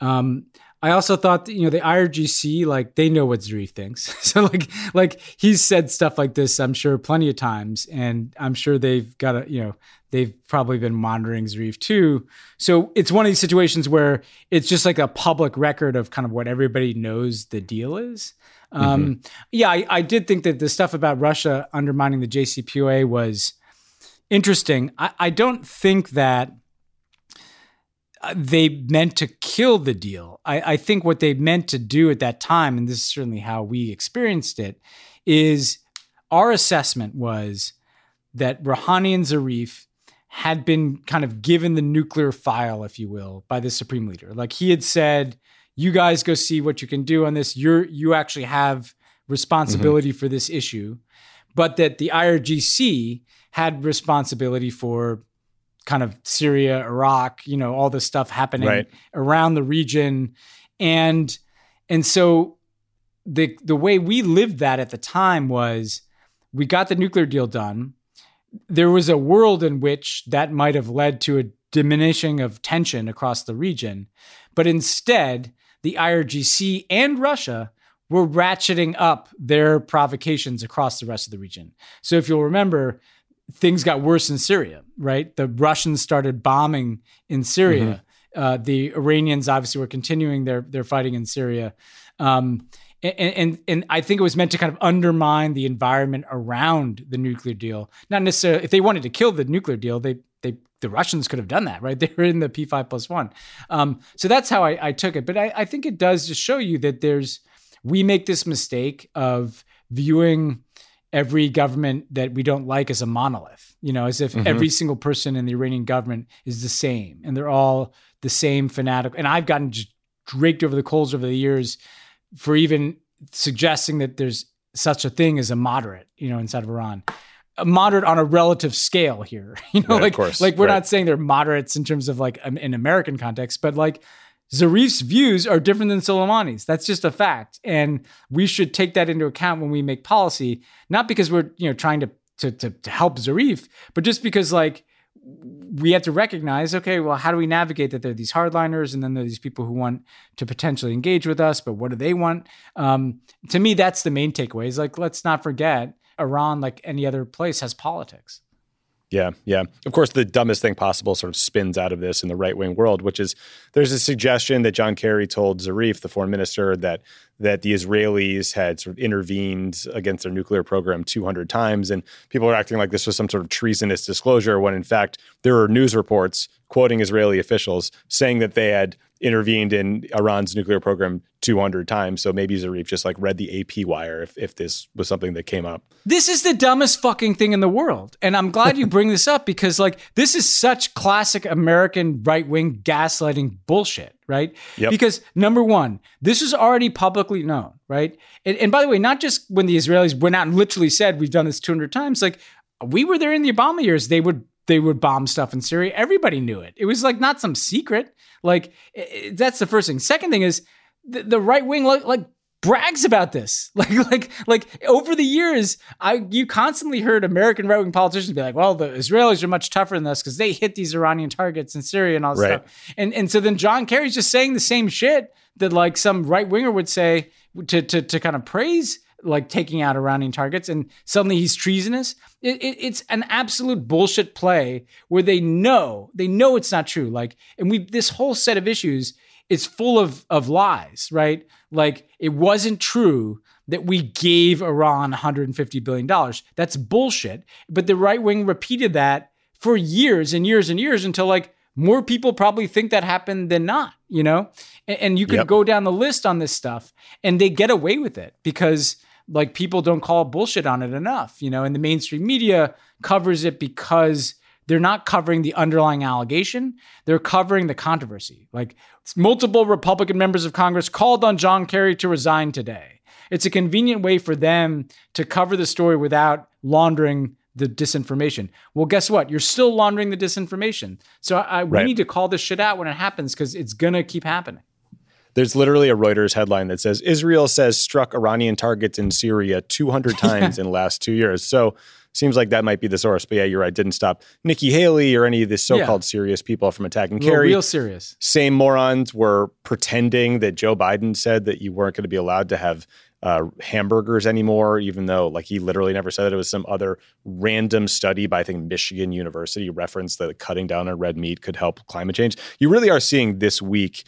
Speaker 2: Um, I also thought, you know, the IRGC, like they know what Zarif thinks. <laughs> so like, like he's said stuff like this, I'm sure plenty of times, and I'm sure they've got a, you know, they've probably been monitoring Zarif too. So it's one of these situations where it's just like a public record of kind of what everybody knows the deal is. Um, mm-hmm. Um, yeah, I, I, did think that the stuff about Russia undermining the JCPOA was interesting. I, I don't think that they meant to kill the deal. I, I, think what they meant to do at that time, and this is certainly how we experienced it, is our assessment was that Rouhani and Zarif had been kind of given the nuclear file, if you will, by the supreme leader. Like he had said, "You guys go see what you can do on this. You're you actually have responsibility mm-hmm. for this issue," but that the IRGC had responsibility for kind of Syria, Iraq, you know, all this stuff happening right. around the region. And and so the the way we lived that at the time was we got the nuclear deal done. There was a world in which that might have led to a diminishing of tension across the region, but instead, the IRGC and Russia were ratcheting up their provocations across the rest of the region. So if you'll remember, things got worse in Syria, right? The Russians started bombing in Syria. Mm-hmm. Uh, the Iranians obviously were continuing their their fighting in Syria. Um, and, and, and I think it was meant to kind of undermine the environment around the nuclear deal. Not necessarily if they wanted to kill the nuclear deal, they they the Russians could have done that, right? <laughs> They were in the P five plus one. Um, so that's how I, I took it. But I, I think it does just show you that there's we make this mistake of viewing every government that we don't like is a monolith, you know, as if mm-hmm. every single person in the Iranian government is the same and they're all the same fanatic. And I've gotten just raked over the coals over the years for even suggesting that there's such a thing as a moderate, you know, inside of Iran. A moderate on a relative scale here, <laughs> you know, right, like like we're right. not saying they're moderates in terms of like an American context, but like Zarif's views are different than Soleimani's. That's just a fact. And we should take that into account when we make policy, not because we're, you know, trying to to, to, to help Zarif, but just because like we have to recognize, okay, well, how do we navigate that there are these hardliners and then there are these people who want to potentially engage with us, but what do they want? Um, to me, that's the main takeaway is like, let's not forget Iran, like any other place, has politics.
Speaker 1: Yeah, yeah. Of course, the dumbest thing possible sort of spins out of this in the right wing world, which is there's a suggestion that John Kerry told Zarif, the foreign minister, that that the Israelis had sort of intervened against their nuclear program 200 times, and people are acting like this was some sort of treasonous disclosure when, in fact, there are news reports quoting Israeli officials saying that they had intervened in Iran's nuclear program 200 times. So maybe Zarif just like read the AP wire if, if this was something that came up.
Speaker 2: This is the dumbest fucking thing in the world. And I'm glad you bring this up because like this is such classic American right wing gaslighting bullshit, right? Yep. Because number one, this was already publicly known, right? And, and by the way, not just when the Israelis went out and literally said, we've done this 200 times, like we were there in the Obama years. They would they would bomb stuff in Syria. Everybody knew it. It was like not some secret. Like it, that's the first thing. Second thing is the, the right wing like, like brags about this. <laughs> Like like like over the years, I you constantly heard American right wing politicians be like, "Well, the Israelis are much tougher than us because they hit these Iranian targets in Syria and all this right. stuff." And and so then John Kerry's just saying the same shit that like some right winger would say to to to kind of praise like taking out rounding targets and suddenly he's treasonous it, it, it's an absolute bullshit play where they know they know it's not true like and we this whole set of issues is full of of lies right like it wasn't true that we gave iran 150 billion dollars that's bullshit but the right wing repeated that for years and years and years until like more people probably think that happened than not, you know? And, and you could yep. go down the list on this stuff and they get away with it because like people don't call bullshit on it enough, you know, and the mainstream media covers it because they're not covering the underlying allegation, they're covering the controversy. Like multiple Republican members of Congress called on John Kerry to resign today. It's a convenient way for them to cover the story without laundering the disinformation. Well, guess what? You're still laundering the disinformation. So I, I, right. we need to call this shit out when it happens because it's going to keep happening.
Speaker 1: There's literally a Reuters headline that says Israel says struck Iranian targets in Syria 200 <laughs> times in the last two years. So seems like that might be the source. But yeah, you're right. Didn't stop Nikki Haley or any of the so-called yeah. serious people from attacking real, Kerry.
Speaker 2: Real serious.
Speaker 1: Same morons were pretending that Joe Biden said that you weren't going to be allowed to have uh, hamburgers anymore, even though like he literally never said that. It was some other random study by I think Michigan University referenced that cutting down on red meat could help climate change. You really are seeing this week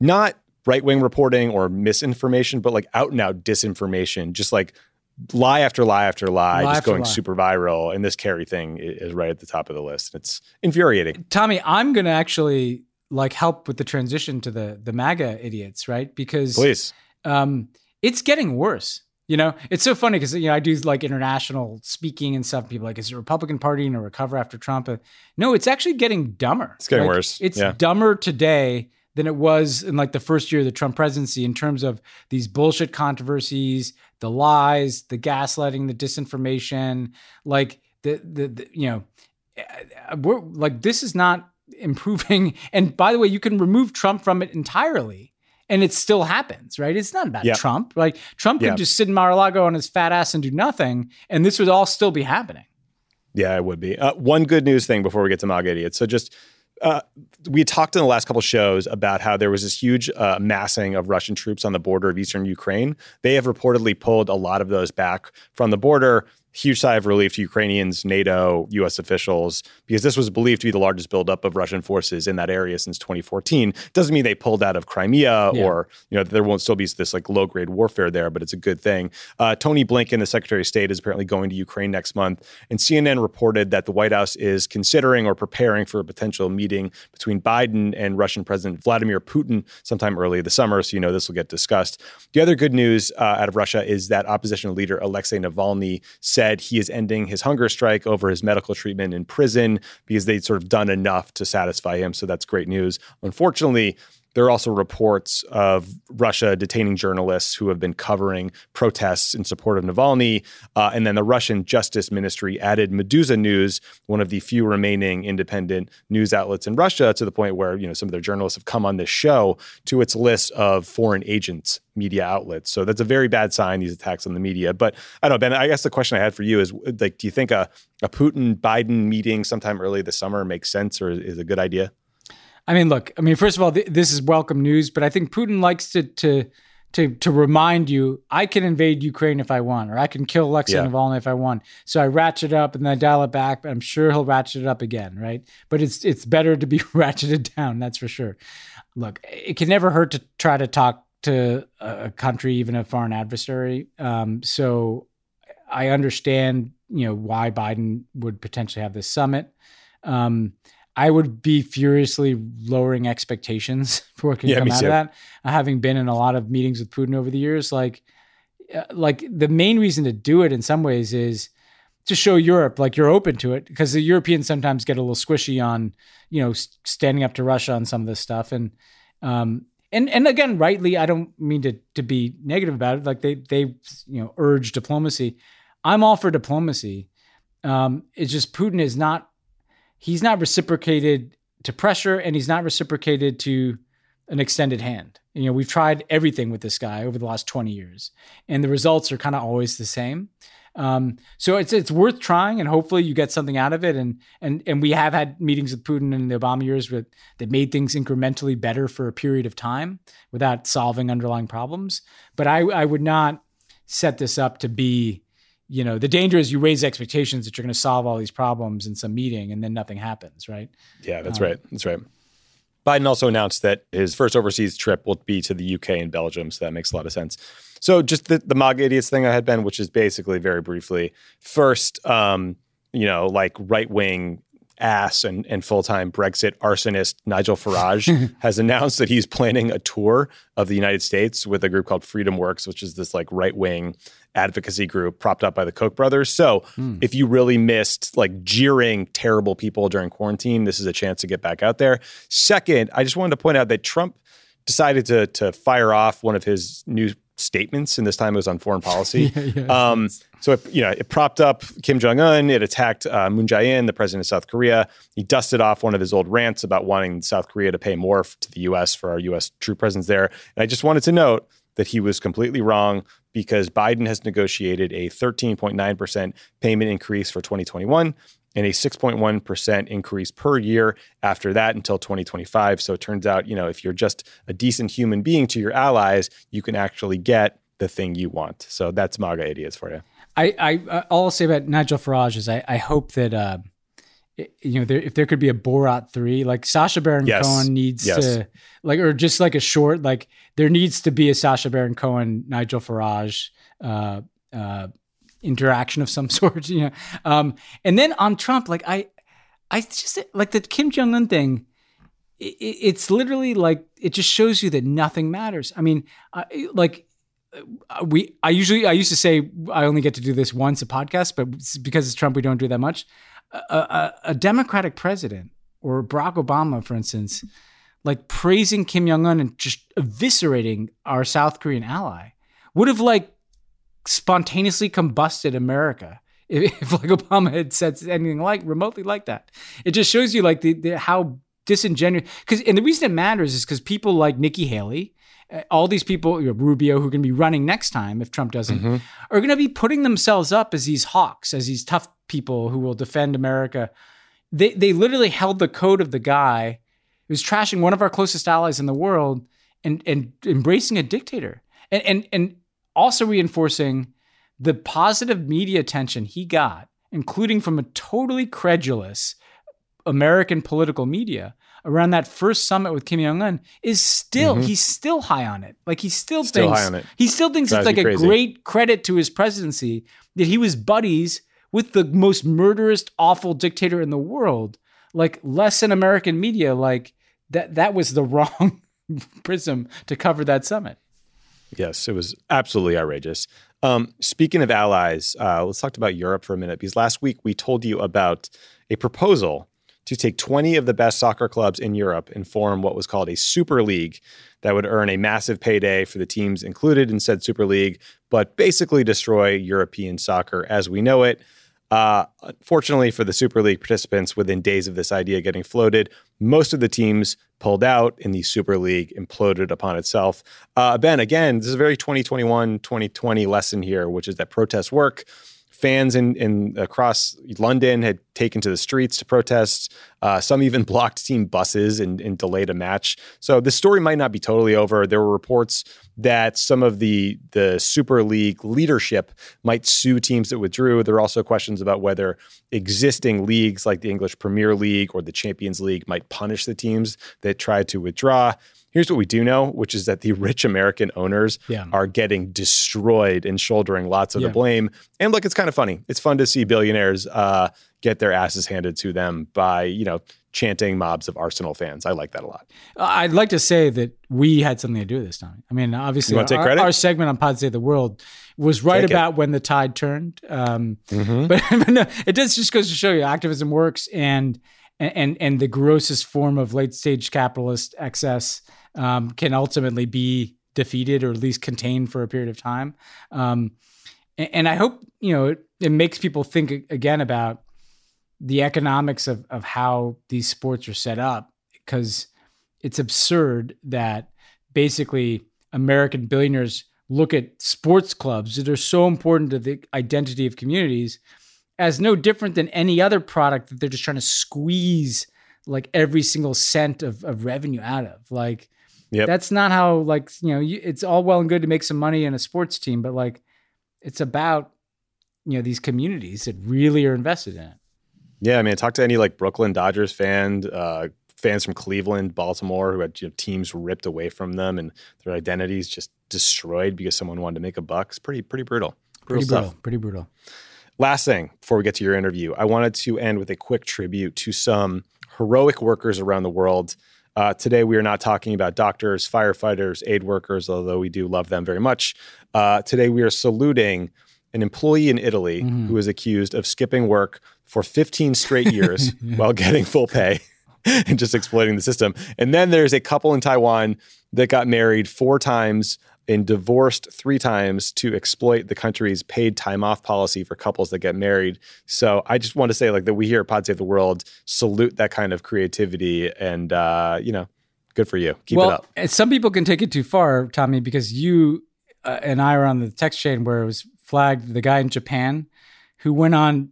Speaker 1: not right wing reporting or misinformation, but like out and out disinformation, just like lie after lie after lie, lie just after going lie. super viral. And this Kerry thing is right at the top of the list. It's infuriating.
Speaker 2: Tommy, I'm going to actually like help with the transition to the the MAGA idiots, right? Because
Speaker 1: please, um,
Speaker 2: it's getting worse. You know, it's so funny because you know I do like international speaking and stuff. people like, is the Republican Party going to recover after Trump? No, it's actually getting dumber.
Speaker 1: It's getting
Speaker 2: like,
Speaker 1: worse.
Speaker 2: It's yeah. dumber today than it was in like the first year of the Trump presidency in terms of these bullshit controversies, the lies, the gaslighting, the disinformation, like the the, the you know, eh, eh, we're like this is not improving. <laughs> And by the way, you can remove Trump from it entirely. And it still happens, right? It's not about yep. Trump. Like Trump yep. could just sit in Mar-a-Lago on his fat ass and do nothing, and this would all still be happening.
Speaker 1: Yeah, it would be. Uh, one good news thing before we get to MAGA idiots. So just uh, we talked in the last couple shows about how there was this huge uh, massing of Russian troops on the border of eastern Ukraine. They have reportedly pulled a lot of those back from the border huge sigh of relief to Ukrainians, NATO, U.S. officials, because this was believed to be the largest buildup of Russian forces in that area since 2014. Doesn't mean they pulled out of Crimea yeah. or you know there won't still be this like low grade warfare there, but it's a good thing. Uh, Tony Blinken, the Secretary of State, is apparently going to Ukraine next month, and CNN reported that the White House is considering or preparing for a potential meeting between Biden and Russian President Vladimir Putin sometime early this summer. So you know this will get discussed. The other good news uh, out of Russia is that opposition leader Alexei Navalny said he is ending his hunger strike over his medical treatment in prison because they'd sort of done enough to satisfy him. So that's great news. Unfortunately, there are also reports of Russia detaining journalists who have been covering protests in support of Navalny. Uh, and then the Russian Justice Ministry added Meduza News, one of the few remaining independent news outlets in Russia, to the point where you know some of their journalists have come on this show to its list of foreign agents media outlets. So that's a very bad sign, these attacks on the media. But I don't know, Ben, I guess the question I had for you is like, do you think a, a Putin Biden meeting sometime early this summer makes sense or is a good idea?
Speaker 2: I mean, look, I mean, first of all, th- this is welcome news, but I think Putin likes to to to to remind you, I can invade Ukraine if I want, or I can kill Alexei yeah. Navalny if I want. So I ratchet up and then I dial it back, but I'm sure he'll ratchet it up again, right? But it's it's better to be <laughs> ratcheted down, that's for sure. Look, it can never hurt to try to talk to a country, even a foreign adversary. Um, so I understand, you know, why Biden would potentially have this summit. Um, I would be furiously lowering expectations <laughs> for what can yeah, come out too. of that. Uh, having been in a lot of meetings with Putin over the years, like uh, like the main reason to do it in some ways is to show Europe like you're open to it because the Europeans sometimes get a little squishy on you know standing up to Russia on some of this stuff and um, and and again rightly I don't mean to to be negative about it like they they you know urge diplomacy. I'm all for diplomacy. Um, it's just Putin is not he's not reciprocated to pressure and he's not reciprocated to an extended hand. You know, we've tried everything with this guy over the last 20 years, and the results are kind of always the same. Um, so it's it's worth trying, and hopefully you get something out of it. And and and we have had meetings with Putin in the Obama years with, that made things incrementally better for a period of time without solving underlying problems. But I I would not set this up to be you know the danger is you raise expectations that you're going to solve all these problems in some meeting and then nothing happens right
Speaker 1: yeah that's um, right that's right biden also announced that his first overseas trip will be to the uk and belgium so that makes a lot of sense so just the, the MAGA idiots thing i had been which is basically very briefly first um, you know like right wing ass and, and full time Brexit arsonist Nigel <laughs> Farage has announced that he's planning a tour of the United States with a group called FreedomWorks, which is this like right wing advocacy group propped up by the Koch brothers. So mm. if you really missed like jeering terrible people during quarantine, this is a chance to get back out there. Second, I just wanted to point out that Trump decided to to fire off one of his new statements, and this time it was on foreign policy. <laughs> yeah, yeah, um, so it, you know, it propped up Kim Jong Un. It attacked uh, Moon Jae-in, the president of South Korea. He dusted off one of his old rants about wanting South Korea to pay more to the U.S. for our U.S. troop presence there. And I just wanted to note that he was completely wrong because Biden has negotiated a 13.9 percent payment increase for 2021 and a 6.1% increase per year after that until 2025. So it turns out, you know, if you're just a decent human being to your allies, you can actually get the thing you want. So that's MAGA ideas for you.
Speaker 2: I, I all I'll say about Nigel Farage is I, I hope that uh, you know there, if there could be a Borat three like Sacha Baron yes. Cohen needs yes. to like or just like a short like there needs to be a Sacha Baron Cohen Nigel Farage uh, uh, interaction of some <laughs> sort, you know. Um, and then on Trump, like I, I just like the Kim Jong Un thing. It, it's literally like it just shows you that nothing matters. I mean, I, like uh, we, I usually I used to say I only get to do this once a podcast, but because it's Trump, we don't do that much. A, a, a Democratic president or Barack Obama, for instance, like praising Kim Jong Un and just eviscerating our South Korean ally would have like spontaneously combusted America if, <laughs> if, like Obama had said anything like remotely like that. It just shows you like the, the how disingenuous. Because and the reason it matters is because people like Nikki Haley, eh, all these people, you know, Rubio, who are going to be running next time if Trump doesn't, mm-hmm. are going to be putting themselves up as these hawks, as these tough people who will defend America. They they literally held the coat of the guy who was trashing one of our closest allies in the world and and embracing a dictator. And and and also reinforcing the positive media attention he got, including from a totally credulous American political media around that first summit with Kim Jong Un is still mm-hmm. he's still high on it. Like he still, still thinks high on it. he still thinks it's like a great credit to his presidency that he was buddies with the most murderous, awful dictator in the world. Like less in American media, like that that was the <laughs> wrong prism to cover that summit.
Speaker 1: Yes, it was absolutely outrageous. Um, speaking of allies, uh, let's talk about Europe for a minute because last week we told you about a proposal to take 20 of the best soccer clubs in Europe and form what was called a Super League that would earn a massive payday for the teams included in said Super League, but basically destroy European soccer as we know it. Uh, fortunately for the Super League participants, within days of this idea getting floated, most of the teams pulled out and the Super League imploded upon itself. Uh, ben, again, this is a very 2021 2020 lesson here, which is that protests work fans in, in across London had taken to the streets to protest. Uh, some even <laughs> blocked team buses and, and delayed a match. So the story might not be totally over. There were reports that some of the the Super League leadership might sue teams that withdrew. There are also questions about whether existing leagues like the English Premier League or the Champions League might punish the teams that tried to withdraw. Here's what we do know, which is that the rich American owners yeah. are getting destroyed and shouldering lots of yeah. the blame. And look, it's kind of funny. It's fun to see billionaires uh, get their asses handed to them by, you know, chanting mobs of Arsenal fans. I like that a lot.
Speaker 2: I'd like to say that we had something to do with this, Tommy. I mean, obviously, our, our, segment on Pod Save the World was right take about it. when the tide turned. Um, mm-hmm. <laughs> But, but no, it does just goes to show you activism works and and and the grossest form of late stage capitalist excess um, can ultimately be defeated or at least contained for a period of time. Um, and, and, I hope you know it, it, makes people think again about the economics of of how these sports are set up because it's absurd that basically American billionaires look at sports clubs that are so important to the identity of communities as no different than any other product that they're just trying to squeeze like every single cent of, of revenue out of like Yep. That's not how like, you know, you, it's all well and good to make some money in a sports team, but like it's about you know, these communities that really are invested in it.
Speaker 1: Yeah, I mean, I talked to any like Brooklyn Dodgers fan, uh, fans from Cleveland, Baltimore, who had you know, teams ripped away from them and their identities just destroyed because someone wanted to make a buck. It's pretty pretty brutal.
Speaker 2: pretty brutal. Pretty brutal.
Speaker 1: Last thing before we get to your interview, I wanted to end with a quick tribute to some heroic workers around the world uh, today, we are not talking about doctors, firefighters, aid workers, although we do love them very much. Uh, today, we are saluting an employee in Italy mm-hmm. who is accused of skipping work for 15 straight years <laughs> while getting full pay <laughs> and just exploiting the system. And then there's a couple in Taiwan that got married four times and divorced three times to exploit the country's paid time off policy for couples that get married. So I just want to say, like, that we here at Pod Save the World salute that kind of creativity and, uh, you know, good for you. Keep well, it up.
Speaker 2: Some people can take it too far, Tommy, because you uh, and I were on the text chain where it was flagged the guy in Japan who went on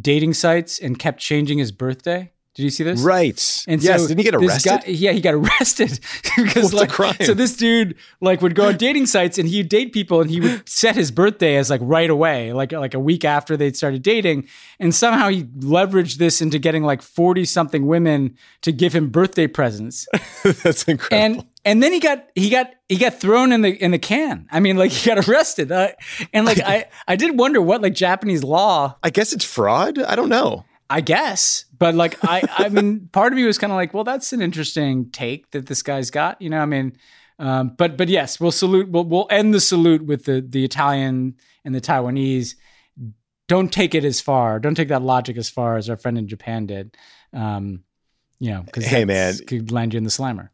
Speaker 2: dating sites and kept changing his birthday. Did you see this?
Speaker 1: Right. And yes, so didn't he get arrested? Guy, yeah,
Speaker 2: he got arrested <laughs> because like so this dude like would go on dating sites and he'd date people and he would <laughs> set his birthday as like right away, like like a week after they'd started dating, and somehow he leveraged this into getting like 40 something women to give him birthday presents.
Speaker 1: <laughs> That's incredible.
Speaker 2: And and then he got he got he got thrown in the in the can. I mean, like he got arrested. Uh, and like I I did wonder what like Japanese law.
Speaker 1: I guess it's fraud. I don't know.
Speaker 2: I guess but like I I mean part of me was kind of like, well, that's an interesting take that this guy's got. You know, I mean, um, but but yes, we'll salute we'll we'll end the salute with the the Italian and the Taiwanese. Don't take it as far. Don't take that logic as far as our friend in Japan did. Um, you know, because hey man, could land you in the slammer.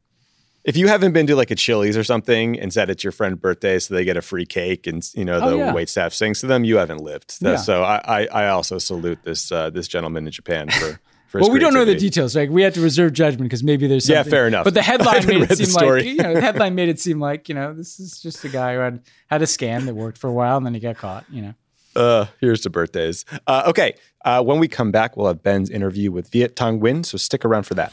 Speaker 1: If you haven't been to like a Chili's or something and said it's your friend's birthday, so they get a free cake, and you know oh, the oh, yeah. wait staff sings to them, you haven't lived. Yeah. So I, I, I also salute this uh, this gentleman in Japan for well, we don't
Speaker 2: know the details. Like we had to reserve judgment because maybe there's something.
Speaker 1: yeah, fair enough.
Speaker 2: But the <laughs> headline made it seem like you know the headline made it seem like you know this is just a guy who had had a scam that worked for a while and then he got caught. You know.
Speaker 1: Uh, here's the birthdays. Uh, okay, uh, when we come back, we'll have Ben's interview with Viet Thanh Nguyen, so stick around for that.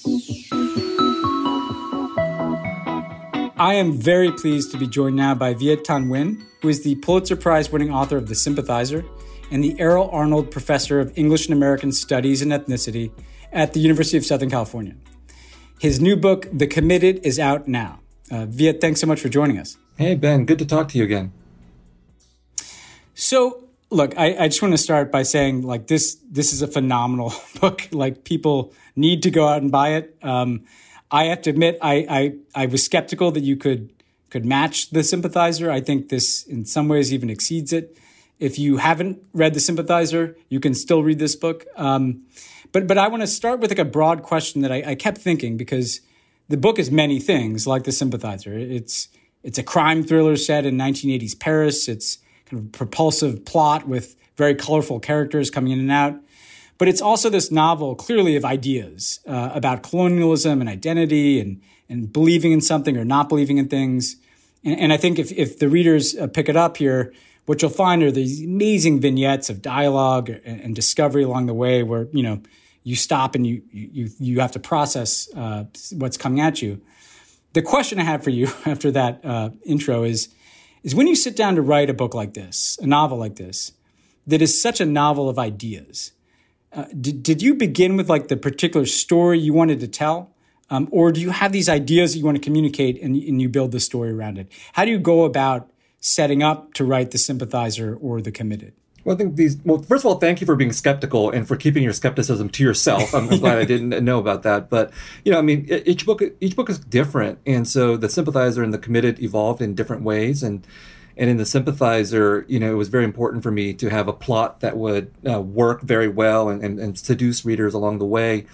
Speaker 2: I am very pleased to be joined now by Viet Thanh Nguyen, who is the Pulitzer Prize winning author of The Sympathizer and the Aerol Arnold Professor of English and American Studies and Ethnicity at the University of Southern California. His new book, The Committed, is out now. Uh, Viet, thanks so much for joining us.
Speaker 3: Hey, Ben, good to talk to you again.
Speaker 2: So, look, I, I just want to start by saying, like, this this is a phenomenal <laughs> book. Like, people need to go out and buy it. Um, I have to admit, I, I, I was skeptical that you could could match the sympathizer. I think this, in some ways, even exceeds it. If you haven't read the sympathizer, you can still read this book. Um, but but I want to start with like a broad question that I, I kept thinking because the book is many things, like the sympathizer. It's it's a crime thriller set in 1980s Paris. It's kind of a propulsive plot with very colorful characters coming in and out. But it's also this novel, clearly, of ideas uh, about colonialism and identity and, and believing in something or not believing in things. And, and I think if, if the readers uh, pick it up here, what you'll find are these amazing vignettes of dialogue and, and discovery along the way where, you know, you stop and you, you, you have to process uh, what's coming at you. The question I have for you <laughs> after that uh, intro is, is when you sit down to write a book like this, a novel like this, that is such a novel of ideas, uh, did, did you begin with like the particular story you wanted to tell? Um, or do you have these ideas that you want to communicate and, and you build the story around it? How do you go about setting up to write the sympathizer or the committed?
Speaker 3: Well, I think these. Well, first of all, thank you for being skeptical and for keeping your skepticism to yourself. I'm glad I <laughs> didn't know about that. But you know, I mean, each book each book is different, and so the sympathizer and the committed evolved in different ways. And and in the sympathizer, you know, it was very important for me to have a plot that would uh, work very well and, and, and seduce readers along the way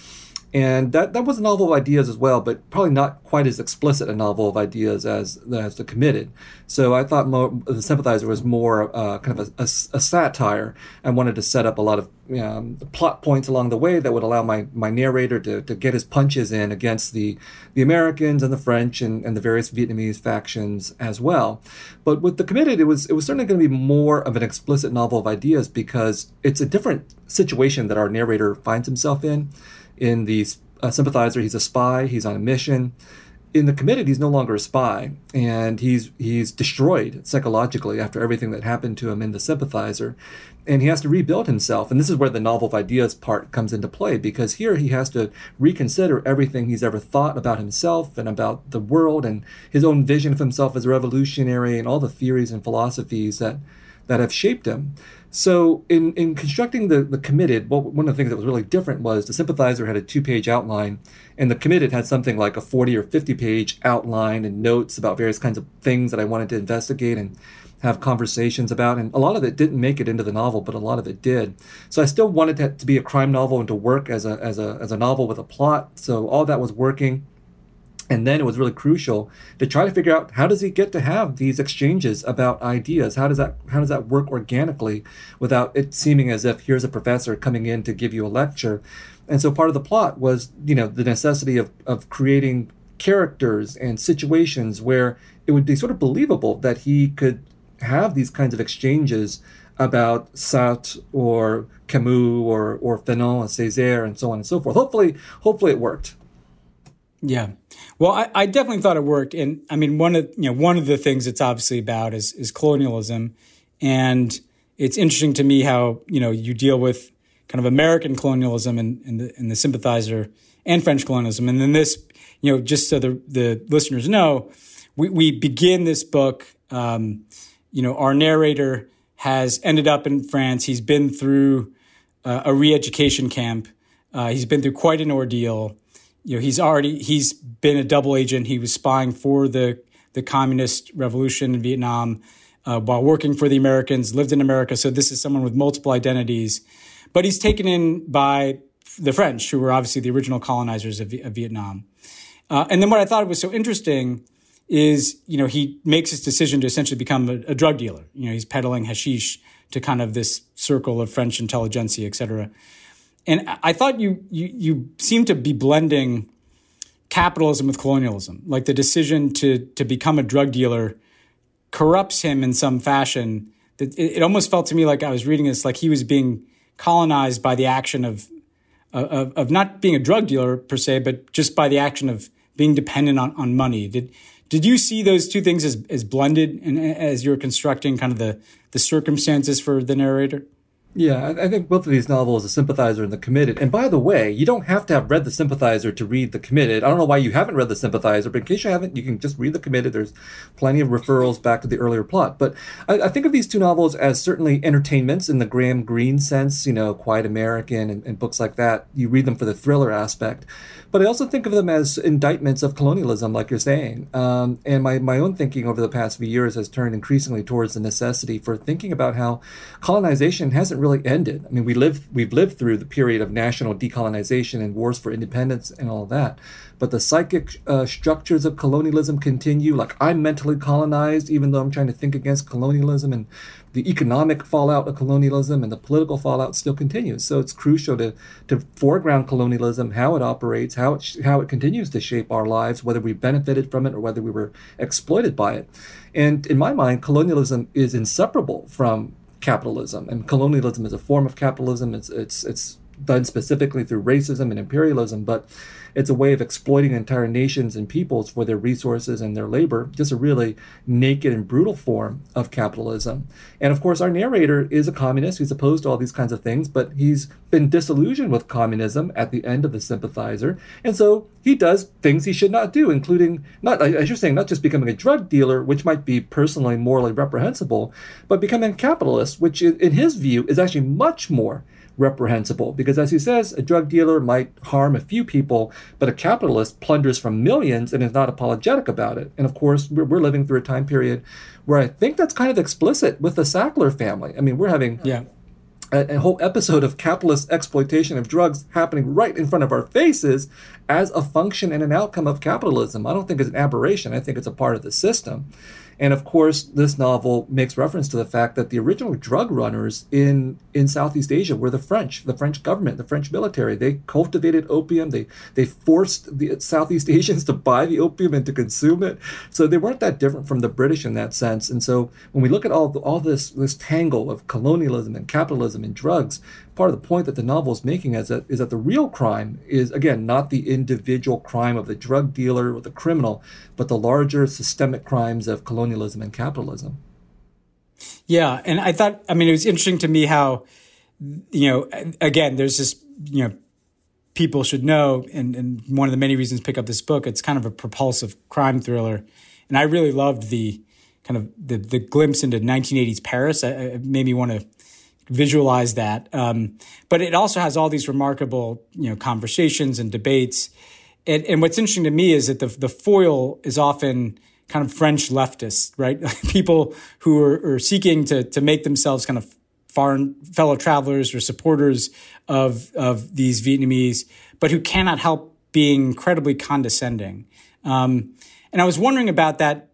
Speaker 3: and that, that was a novel of ideas as well, but probably not quite as explicit a novel of ideas as as the Committed. So I thought more, the Sympathizer was more uh, kind of a, a, a, satire. I wanted to set up a lot of um, plot points along the way that would allow my, my narrator to, to get his punches in against the the Americans and the French and, and the various Vietnamese factions as well. But with the Committed, it was it was certainly going to be more of an explicit novel of ideas because it's a different situation that our narrator finds himself in. In the uh, sympathizer, he's a spy. He's on a mission. In the committed, he's no longer a spy, and he's he's destroyed psychologically after everything that happened to him in the sympathizer, and he has to rebuild himself. And this is where the novel of ideas part comes into play because here he has to reconsider everything he's ever thought about himself and about the world and his own vision of himself as a revolutionary and all the theories and philosophies that that have shaped him. So in, in constructing the, the committed, well, one of the things that was really different was the sympathizer had a two-page outline, and the committed had something like a 40 or 50-page outline and notes about various kinds of things that I wanted to investigate and have conversations about. And a lot of it didn't make it into the novel, but a lot of it did. So I still wanted that to be a crime novel and to work as a as a as a novel with a plot. So all that was working. And then it was really crucial to try to figure out how does he get to have these exchanges about ideas? How does that how does that work organically without it seeming as if here's a professor coming in to give you a lecture? And so part of the plot was, you know, the necessity of of creating characters and situations where it would be sort of believable that he could have these kinds of exchanges about Sartre or Camus or or Fanon and Césaire and so on and so forth. Hopefully, hopefully it worked.
Speaker 2: Yeah. Well, I, I, definitely thought it worked. And I mean, one of, you know, one of the things it's obviously about is, is colonialism. And it's interesting to me how, you know, you deal with kind of American colonialism and, and, the, and the sympathizer and French colonialism. And then this, you know, just so the, the listeners know, we, we begin this book, um, you know, our narrator has ended up in France. He's been through uh, a re-education camp. Uh, he's been through quite an ordeal you know, he's already he's been a double agent. He was spying for the the communist revolution in Vietnam uh, while working for the Americans, lived in America. So this is someone with multiple identities, but he's taken in by the French, who were obviously the original colonizers of, of Vietnam. Uh, and then what I thought was so interesting is, you know, he makes his decision to essentially become a, a drug dealer. You know, he's peddling hashish to kind of this circle of French intelligentsia, et cetera. And I thought you you you seem to be blending capitalism with colonialism, like the decision to to become a drug dealer corrupts him in some fashion. It, it almost felt to me like I was reading this, like he was being colonized by the action of, of, of not being a drug dealer per se, but just by the action of being dependent on, on money. Did did you see those two things as, as blended and as you're constructing kind of the the circumstances for the narrator?
Speaker 3: Yeah, I think both of these novels, The Sympathizer and The Committed. And by the way, you don't have to have read The Sympathizer to read The Committed. I don't know why you haven't read The Sympathizer, but in case you haven't, you can just read The Committed. There's plenty of referrals back to the earlier plot. But I, I think of these two novels as certainly entertainments in the Graham Greene sense, you know, Quiet American and, and books like that. You read them for the thriller aspect. But I also think of them as indictments of colonialism, like you're saying. Um, and my, my own thinking over the past few years has turned increasingly towards the necessity for thinking about how colonization hasn't really ended. I mean, we live we've lived through the period of national decolonization and wars for independence and all that, but the psychic uh, structures of colonialism continue. Like I'm mentally colonized, even though I'm trying to think against colonialism and the economic fallout of colonialism and the political fallout still continues. So it's crucial to, to foreground colonialism, how it operates, how it, sh- how it continues to shape our lives, whether we benefited from it or whether we were exploited by it. And in my mind, colonialism is inseparable from capitalism, and colonialism is a form of capitalism. It's it's it's done specifically through racism and imperialism, but it's a way of exploiting entire nations and peoples for their resources and their labor, just a really naked and brutal form of capitalism. And of course, our narrator is a communist. He's opposed to all these kinds of things, but he's been disillusioned with communism at the end of The Sympathizer. And so he does things he should not do, including, not as you're saying, not just becoming a drug dealer, which might be personally morally reprehensible, but becoming a capitalist, which in his view is actually much more reprehensible because, as he says, a drug dealer might harm a few people, but a capitalist plunders from millions and is not apologetic about it. And of course, we're, we're living through a time period where I think that's kind of explicit with the Sackler family. I mean, we're having yeah. a, a whole episode of capitalist exploitation of drugs happening right in front of our faces as a function and an outcome of capitalism. I don't think it's an aberration, I think it's a part of the system. And of course, this novel makes reference to the fact that the original drug runners in, in Southeast Asia were the French, the French government, the French military. They cultivated opium. They they forced the Southeast <laughs> Asians to buy the opium and to consume it. So they weren't that different from the British in that sense. And so when we look at all all this this tangle of colonialism and capitalism and drugs, part of the point that the novel is making is that, is that the real crime is, again, not the individual crime of the drug dealer or the criminal, but the larger systemic crimes of colonialism and capitalism.
Speaker 2: Yeah. And I thought, I mean, it was interesting to me how, you know, again, there's this, you know, people should know, and, and one of the many reasons pick up this book, it's kind of a propulsive crime thriller. And I really loved the kind of the, the glimpse into 1980s Paris. It made me want to visualize that. Um, but it also has all these remarkable, you know, conversations and debates. And, and what's interesting to me is that the, the foil is often kind of French leftists, right? <laughs> People who are, are, seeking to, to make themselves kind of foreign fellow travelers or supporters of, of these Vietnamese, but who cannot help being incredibly condescending. Um, and I was wondering about that,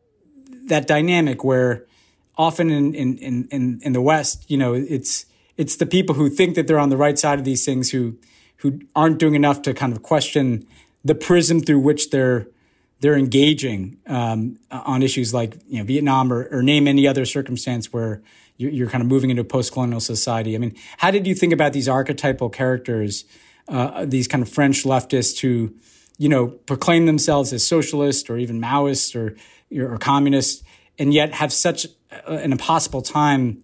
Speaker 2: that dynamic where, often in, in, in, in the West, you know, it's, it's the people who think that they're on the right side of these things who, who aren't doing enough to kind of question the prism through which they're, they're engaging um, on issues like you know, Vietnam or, or, name any other circumstance where you're, you're kind of moving into a post-colonial society. I mean, how did you think about these archetypal characters, uh, these kind of French leftists who, you know, proclaim themselves as socialist or even Maoist or or communist, and yet have such an impossible time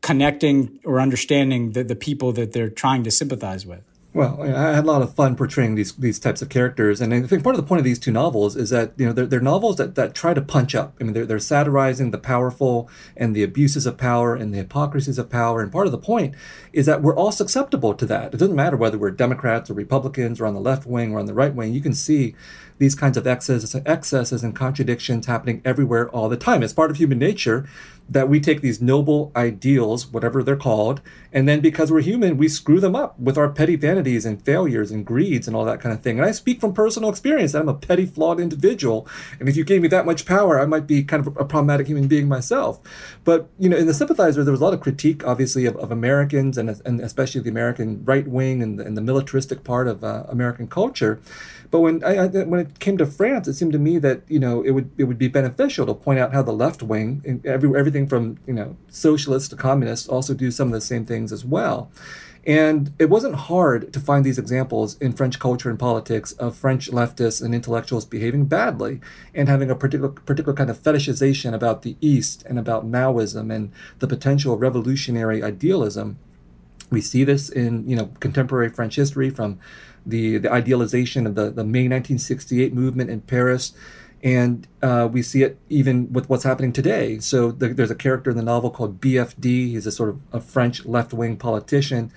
Speaker 2: connecting or understanding the, the people that they're trying to sympathize with.
Speaker 3: Well, I had a lot of fun portraying these these types of characters, and I think part of the point of these two novels is that you know they're, they're novels that, that try to punch up. I mean, they're, they're satirizing the powerful and the abuses of power and the hypocrisies of power. And part of the point is that we're all susceptible to that. It doesn't matter whether we're Democrats or Republicans or on the left wing or on the right wing. You can see these kinds of excesses, excesses and contradictions happening everywhere all the time. It's part of human nature that we take these noble ideals, whatever they're called, and then because we're human, we screw them up with our petty vanities and failures and greeds and all that kind of thing. And I speak from personal experience that I'm a petty, flawed individual. And if you gave me that much power, I might be kind of a problematic human being myself. But, you know, in The Sympathizer, there was a lot of critique, obviously, of, of Americans and, and especially the American right wing and, and the militaristic part of uh, American culture. But when, I, I, when it came to France, it seemed to me that you know it would it would be beneficial to point out how the left wing, and every, everything from you know socialists to communists, also do some of the same things as well. And it wasn't hard to find these examples in French culture and politics of French leftists and intellectuals behaving badly and having a particular particular kind of fetishization about the East and about Maoism and the potential revolutionary idealism. We see this in you know contemporary French history from the, the idealization of the, the May 1968 movement in Paris. And uh, we see it even with what's happening today. So the, there's a character in the novel called BFD. He's a sort of a French left wing politician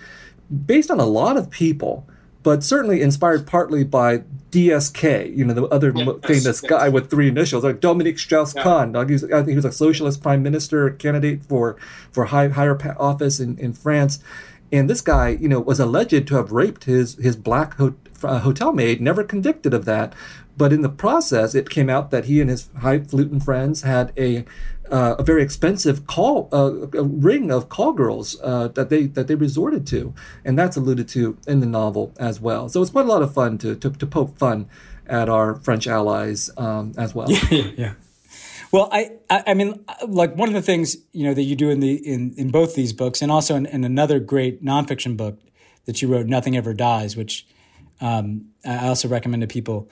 Speaker 3: based on a lot of people, but certainly inspired partly by DSK, you know, the other famous guy with three initials, like Dominique Strauss-Kahn. Yeah. He was, I think he was a socialist prime minister, candidate for for high, higher office in, in France. And this guy, you know, was alleged to have raped his his black ho- uh, hotel maid, never convicted of that. But in the process, it came out that he and his highfalutin friends had a uh, a very expensive call uh, ring of call girls uh, that they that they resorted to, and that's alluded to in the novel as well. So it's quite a lot of fun to to, to poke fun at our French allies um, as well.
Speaker 2: <laughs> Yeah, yeah, well, I, I, I mean, like one of the things you know that you do in the in in both these books, and also in, in another great nonfiction book that you wrote, "Nothing Ever Dies," which um, I also recommend to people,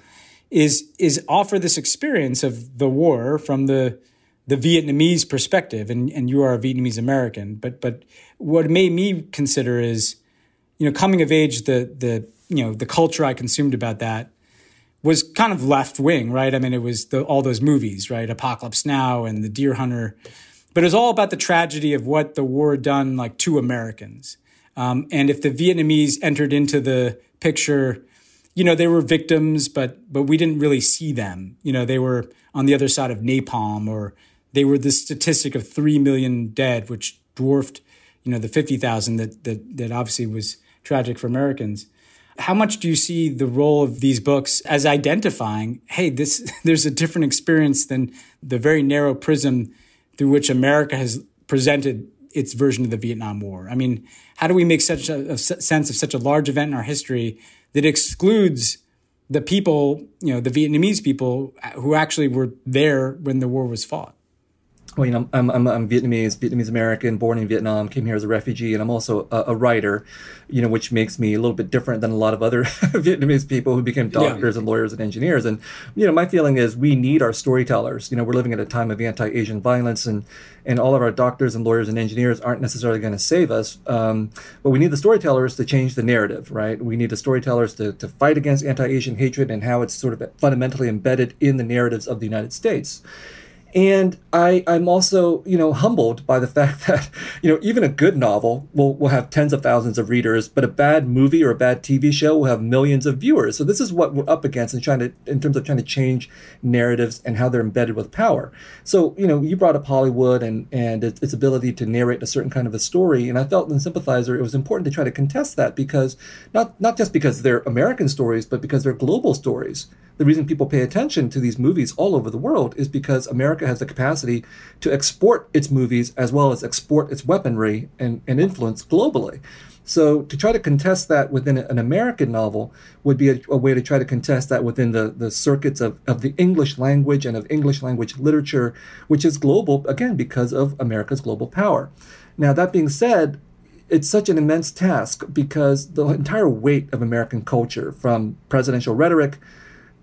Speaker 2: is is offer this experience of the war from the the Vietnamese perspective, and and you are a Vietnamese American, but but what made me consider is, you know, coming of age, the the you know the culture I consumed about that was kind of left wing, right? I mean, it was the, all those movies, right? Apocalypse Now and The Deer Hunter, but it was all about the tragedy of what the war done like to Americans. Um, and if the Vietnamese entered into the picture, you know, they were victims, but but we didn't really see them. You know, they were on the other side of napalm, or they were the statistic of three million dead, which dwarfed, you know, the fifty thousand that that that obviously was tragic for Americans. How much do you see the role of these books as identifying, hey, this <laughs> there's a different experience than the very narrow prism through which America has presented its version of the Vietnam War? I mean, how do we make such a, a sense of such a large event in our history that excludes the people, you know, the Vietnamese people who actually were there when the war was fought?
Speaker 3: well, you know, I'm, I'm, I'm Vietnamese, Vietnamese American, born in Vietnam, came here as a refugee, and I'm also a, a, writer, you know, which makes me a little bit different than a lot of other <laughs> Vietnamese people who became doctors yeah. and lawyers and engineers. And, you know, my feeling is we need our storytellers. You know, we're living at a time of anti Asian violence, and, and all of our doctors and lawyers and engineers aren't necessarily going to save us. Um, but we need the storytellers to change the narrative, right? We need the storytellers to, to fight against anti Asian hatred and how it's sort of fundamentally embedded in the narratives of the United States. And I, I'm also, you know, humbled by the <laughs> fact that, you know, even a good novel will, will have tens of thousands of readers, but a bad movie or a bad TV show will have millions of viewers. So this is what we're up against in trying to, in terms of trying to change narratives and how they're embedded with power. So, you know, you brought up Hollywood and, and its, its ability to narrate a certain kind of a story. And I felt in Sympathizer, it was important to try to contest that because not, not just because they're American stories, but because they're global stories the reason people pay attention to these movies all over the world is because America has the capacity to export its movies as well as export its weaponry and, and influence globally. So to try to contest that within an American novel would be a, a, way to try to contest that within the, the circuits of, of the English language and of English language literature, which is global, again, because of America's global power. Now, that being said, it's such an immense task because the entire weight of American culture, from presidential rhetoric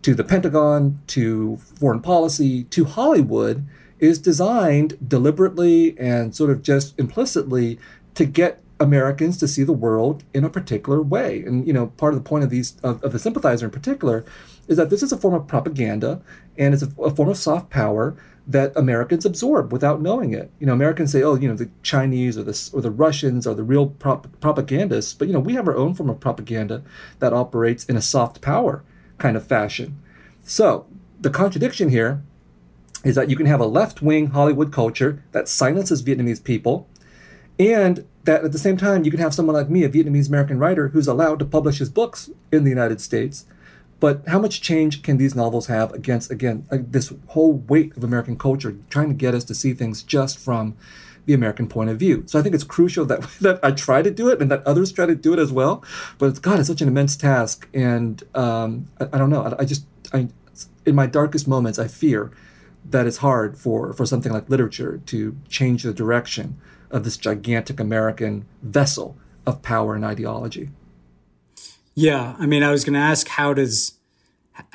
Speaker 3: to the Pentagon, to foreign policy, to Hollywood is designed deliberately and sort of just implicitly to get Americans to see the world in a particular way. And you know, part of the point of these of, of the sympathizer in particular is that this is a form of propaganda and it's a, a, form of soft power that Americans absorb without knowing it. You know, Americans say, "Oh, you know, the Chinese or the or the Russians are the real prop- propagandists," but you know, we have our own form of propaganda that operates in a soft power kind of fashion. So the contradiction here is that you can have a left wing Hollywood culture that silences Vietnamese people, and that at the same time, you can have someone like me, a Vietnamese American writer, who's allowed to publish his books in the United States. But how much change can these novels have against, again, uh, this whole weight of American culture trying to get us to see things just from the American point of view. So I think it's crucial that, <laughs> that I try to do it and that others try to do it as well. But it's, God, it's such an immense task. And um, I, I, don't know. I, I just, I, in my darkest moments, I fear that it's hard for, for something like literature to change the direction of this gigantic American vessel of power and ideology.
Speaker 2: Yeah, I mean, I was going to ask, how does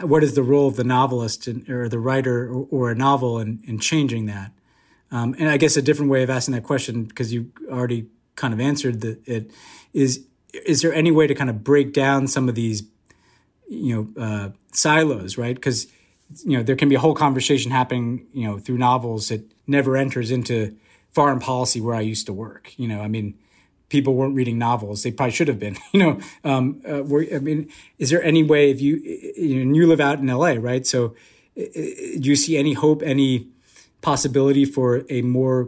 Speaker 2: what is the role of the novelist in, or the writer or, or a novel in, in changing that? Um, and I guess a different way of asking that question, because you already kind of answered the, it, is is there any way to kind of break down some of these, you know, uh, silos, right? Because you know there can be a whole conversation happening, you know, through novels that never enters into foreign policy where I used to work. You know, I mean, people weren't reading novels; they probably should have been. <laughs> You know, um, uh, I mean, is there any way if you you, know, you live out in L.A. right? So, do you see any hope, any possibility for a more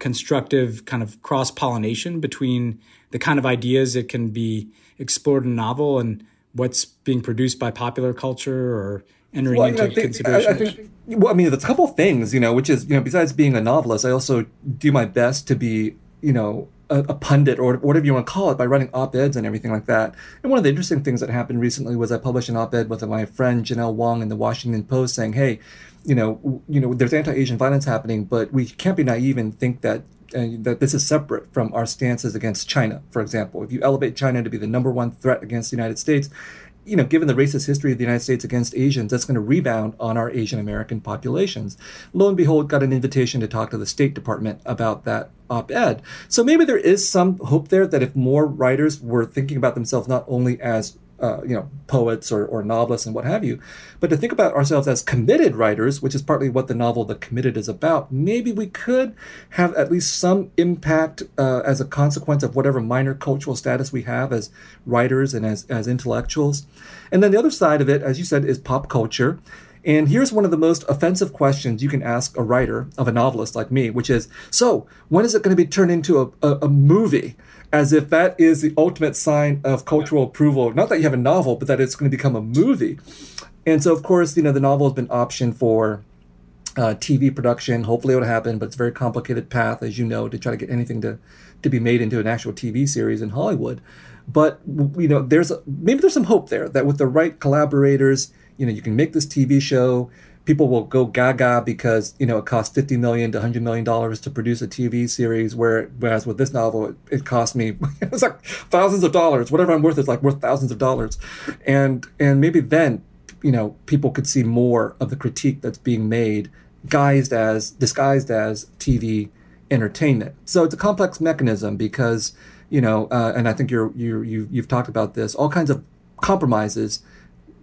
Speaker 2: constructive kind of cross pollination between the kind of ideas that can be explored in novel and what's being produced by popular culture or entering well, into I think, consideration. I, I, think,
Speaker 3: well, I mean, there's a couple things, you know, which is, you know, besides being a novelist, I also do my best to be, you know, a, a pundit or whatever you want to call it by writing op eds and everything like that. And one of the interesting things that happened recently was I published an op ed with my friend Janelle Wong in the Washington Post saying, hey, you know, you know, there's anti-Asian violence happening, but we can't be naive and think that uh, that this is separate from our stances against China, for example. If you elevate China to be the number one threat against the United States, you know, given the racist history of the United States against Asians, that's going to rebound on our Asian American populations. Lo and behold, got an invitation to talk to the State Department about that op ed. So maybe there is some hope there that if more writers were thinking about themselves not only as uh, you know, poets or, or novelists and what have you. But to think about ourselves as committed writers, which is partly what the novel The Committed is about, maybe we could have at least some impact uh, as a consequence of whatever minor cultural status we have as writers and as, as intellectuals. And then the other side of it, as you said, is pop culture. And here's one of the most offensive questions you can ask a writer of a novelist like me, which is So, when is it going to be turned into a, a, a movie? as if that is the ultimate sign of cultural approval. Not that you have a novel, but that it's going to become a movie. And so, of course, you know, the novel has been optioned for uh, TV production. Hopefully, it will happen, but it's a very complicated path, as you know, to try to get anything to to be made into an actual TV series in Hollywood. But you know, there's maybe there's some hope there that with the right collaborators, you know, you can make this TV show people will go gaga because you know it costs 50 million to 100 million dollars to produce a tv series where whereas with this novel it, it cost me was <laughs> like thousands of dollars whatever i'm worth is like worth thousands of dollars and and maybe then you know people could see more of the critique that's being made guised as disguised as tv entertainment so it's a complex mechanism because you know uh, and i think you're you you you've talked about this all kinds of compromises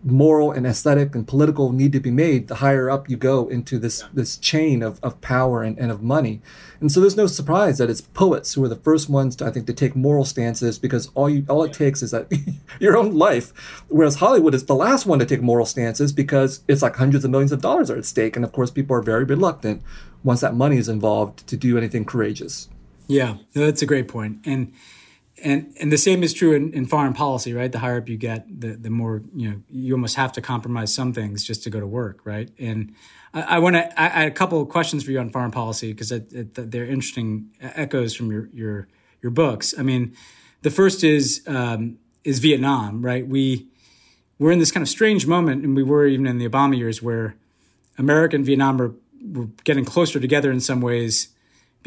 Speaker 3: moral and aesthetic and political need to be made the higher up you go into this yeah. this chain of, of power and, and of money and so there's no surprise that it's poets who are the first ones to i think to take moral stances because all you all it takes is that <laughs> your own life whereas hollywood is the last one to take moral stances because it's like hundreds of millions of dollars are at stake and of course people are very reluctant once that money is involved to do anything courageous
Speaker 2: yeah that's a great point and and and the same is true in, in foreign policy, right? The higher up you get, the the more you know. You almost have to compromise some things just to go to work, right? And I, I want to. I, had a couple of questions for you on foreign policy because they're interesting echoes from your your your books. I mean, the first is um, is Vietnam, right? We we're in this kind of strange moment, and we were even in the Obama years where America and Vietnam were, were getting closer together in some ways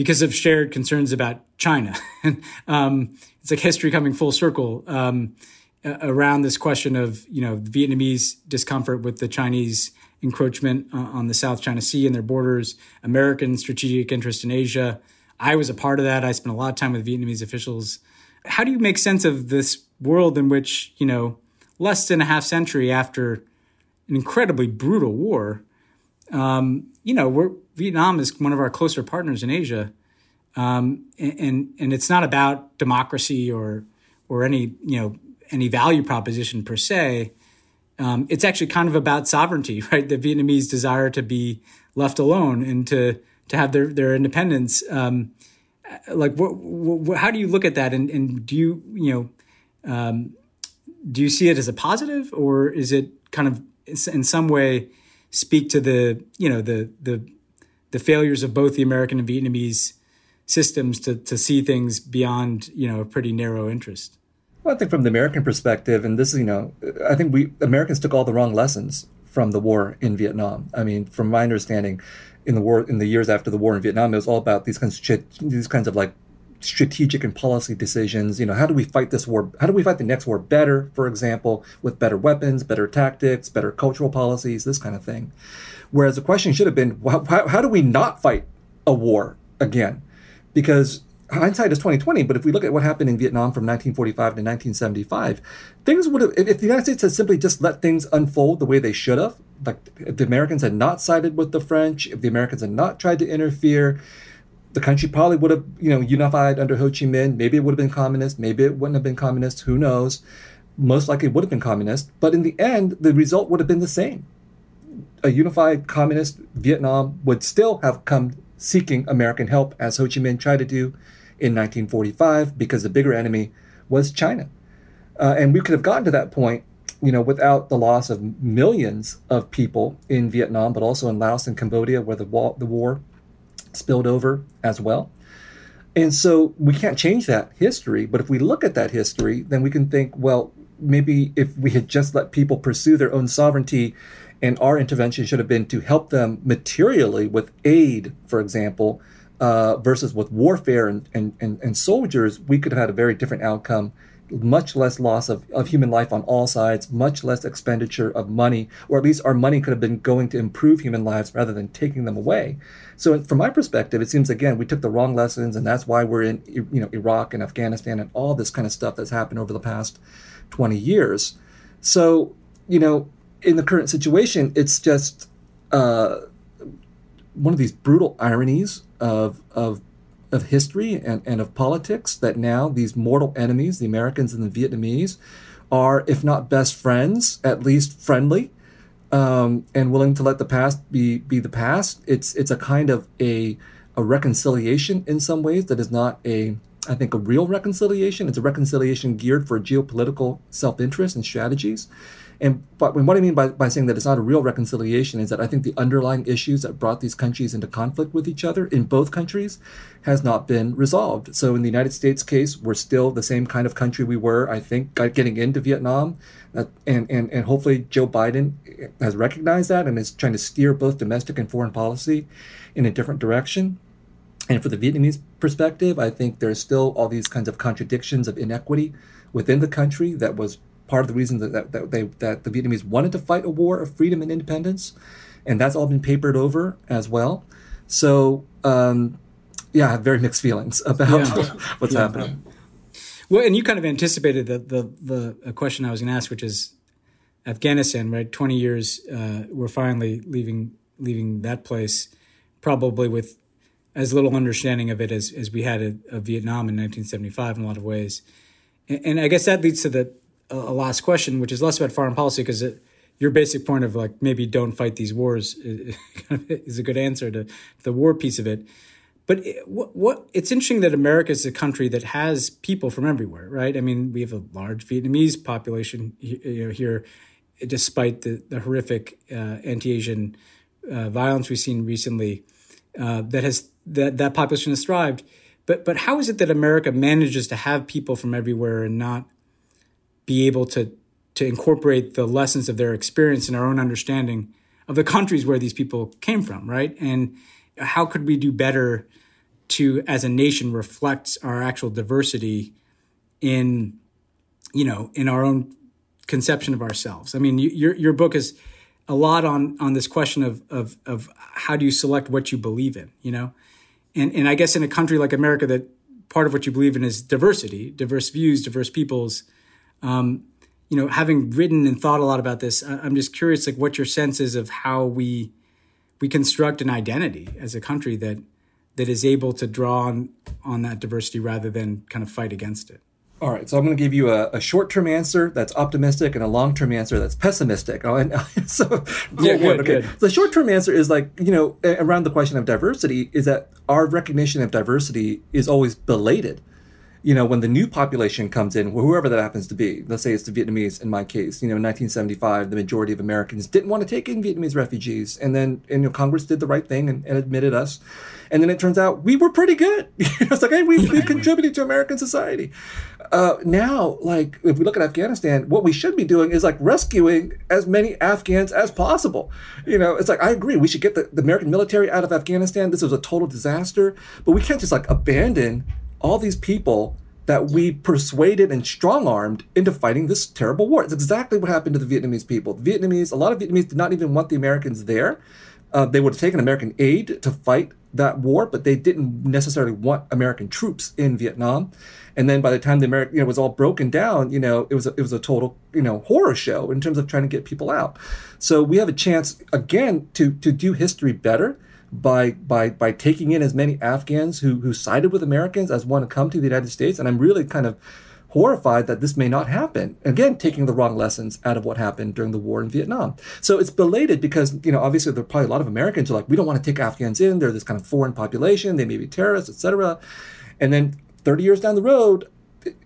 Speaker 2: because of shared concerns about China. <laughs> um, it's like history coming full circle um, around this question of you know Vietnamese discomfort with the Chinese encroachment on the South China Sea and their borders, American strategic interest in Asia. I was a part of that. I spent a lot of time with Vietnamese officials. How do you make sense of this world in which you know less than a half century after an incredibly brutal war? Um, you know we're Vietnam is one of our closer partners in Asia, um, and and it's not about democracy or or any you know any value proposition per se. Um, it's actually kind of about sovereignty, <laughs> right? The Vietnamese desire to be left alone and to to have their their independence. Um, like, what, what, how do you look at that? And and do you you know um, do you see it as a positive, or is it kind of in some way speak to the you know the the the failures of both the American and Vietnamese systems to, to see things beyond, you know, a pretty narrow interest.
Speaker 3: Well, I think from the American perspective, and this is, you know, I think we Americans took all the wrong lessons from the war in Vietnam. I mean, from my understanding, in the war in the years after the war in Vietnam, it was all about these kinds of these kinds of like strategic and policy decisions. You know, how do we fight this war? How do we fight the next war better? For example, with better weapons, better tactics, better cultural policies, this kind of thing. Whereas the question should have been, how, how do we not fight a war again? Because hindsight is 2020, but if we look at what happened in Vietnam from 1945 to 1975, things would have, if the United States had simply just let things unfold the way they should have, like if the Americans had not sided with the French, if the Americans had not tried to interfere, the country probably would have, you know, unified under Ho Chi Minh. Maybe it would have been communist, maybe it wouldn't have been communist, who knows. Most likely would have been communist, but in the end, the result would have been the same a unified communist Vietnam would still have come seeking American help, as Ho Chi Minh tried to do in 1945, because the bigger enemy was China. Uh, and we could have gotten to that point, you know, without the loss of millions of people in Vietnam, but also in Laos and Cambodia, where the, wa- the war spilled over as well. And so we can't change that history, but if we look at that history, then we can think, well, maybe if we had just let people pursue their own sovereignty and our intervention should have been to help them materially with aid, for example, uh, versus with warfare and, and, and, and, soldiers. We could have had a very different outcome, much less loss of, of human life on all sides, much less expenditure of money, or at least our money could have been going to improve human lives rather than taking them away. So, from my perspective, it seems again we took the wrong lessons, and that's why we're in you know Iraq and Afghanistan and all this kind of stuff that's happened over the past 20 years. So, you know, in the current situation, it's just uh, one of these brutal ironies of of of history and, and of politics that now these mortal enemies, the Americans and the Vietnamese, are, if not best friends, at least friendly um, and willing to let the past be be the past. It's it's a kind of a a reconciliation in some ways that is not a I think a real reconciliation. It's a reconciliation geared for geopolitical self interest and strategies. And but what I mean by, by saying that it's not a real reconciliation is that I think the underlying issues that brought these countries into conflict with each other in both countries has not been resolved. So in the United States case, we're still the same kind of country we were, I think, uh, getting into Vietnam. Uh, and, and, and hopefully Joe Biden has recognized that and is trying to steer both domestic and foreign policy in a different direction. And for the Vietnamese perspective, I think there's still all these kinds of contradictions of inequity within the country that was part of the reason that, that, that, they, that the Vietnamese wanted to fight a war of freedom and independence. And that's all been papered over as well. So, um, yeah, I have very mixed feelings <laughs> about yeah. <laughs> what's yeah. happening.
Speaker 2: Well, and you kind of anticipated the, the, the question I was going to ask, which is Afghanistan, right? 20 years, uh, we're finally leaving, leaving that place, probably with as little understanding of it as, as we had of Vietnam in 1975 in a lot of ways. And, and, I guess that leads to the a last question, which is less about foreign policy because your basic point of like maybe don't fight these wars <laughs> is a good answer to the war piece of it. But it, what, what it's interesting that America is a country that has people from everywhere, right? I mean, we have a large Vietnamese population you know, here, despite the, the horrific uh, anti-Asian uh, violence we've seen recently. Uh, that has that that population has thrived. But but how is it that America manages to have people from everywhere and not be able to to incorporate the lessons of their experience in our own understanding of the countries where these people came from, right? And how could we do better to, as a nation, reflect our actual diversity in, you know, in our own conception of ourselves? I mean, you, your your book is a lot on on this question of of of how do you select what you believe in, you know, and and I guess in a country like America that part of what you believe in is diversity, diverse views, diverse peoples um, you know, having written and thought a lot about this, I'm just curious, like, what your sense is of how we we construct an identity as a country that that is able to draw on on that diversity rather than kind of fight against it.
Speaker 3: All right, so I'm going to give you a, a short-term answer that's optimistic and a long-term answer that's pessimistic. Oh, and <laughs> so yeah, good, okay. Good. The short-term answer is like you know around the question of diversity is that our recognition of diversity is always belated you know, when the new population comes in, whoever that happens to be, let's say it's the Vietnamese in my case, you know, in 1975, the majority of Americans didn't want to take in Vietnamese refugees. And then, and, you know, Congress did the right thing and, and admitted us. And then it turns out we were pretty good. <laughs> it's like, hey, we, we contributed to American society. Uh, now, like, if we look at Afghanistan, what we should be doing is like rescuing as many Afghans as possible. You know, it's like, I agree, we should get the, the American military out of Afghanistan. This was a total disaster, but we can't just like abandon all these people that we persuaded and strong armed into fighting this terrible war. It's exactly what happened to the Vietnamese people. The Vietnamese, a lot of Vietnamese did not even want the Americans there. Uh, they would have taken American aid to fight that war, but they didn't necessarily want American troops in Vietnam. And then by the time the American, you know, was all broken down, you know, it was a, it was a total, you know, horror show in terms of trying to get people out. So we have a chance again to to do history better by by by taking in as many Afghans who who sided with Americans as want to come to the United States, and I'm really kind of horrified that this may not happen. Again, taking the wrong lessons out of what happened during the war in Vietnam. So it's belated because, you know, obviously there are probably a lot of Americans who are like, we don't want to take Afghans in. They're this kind of foreign population. They may be terrorists, etc. And then 30 years down the road,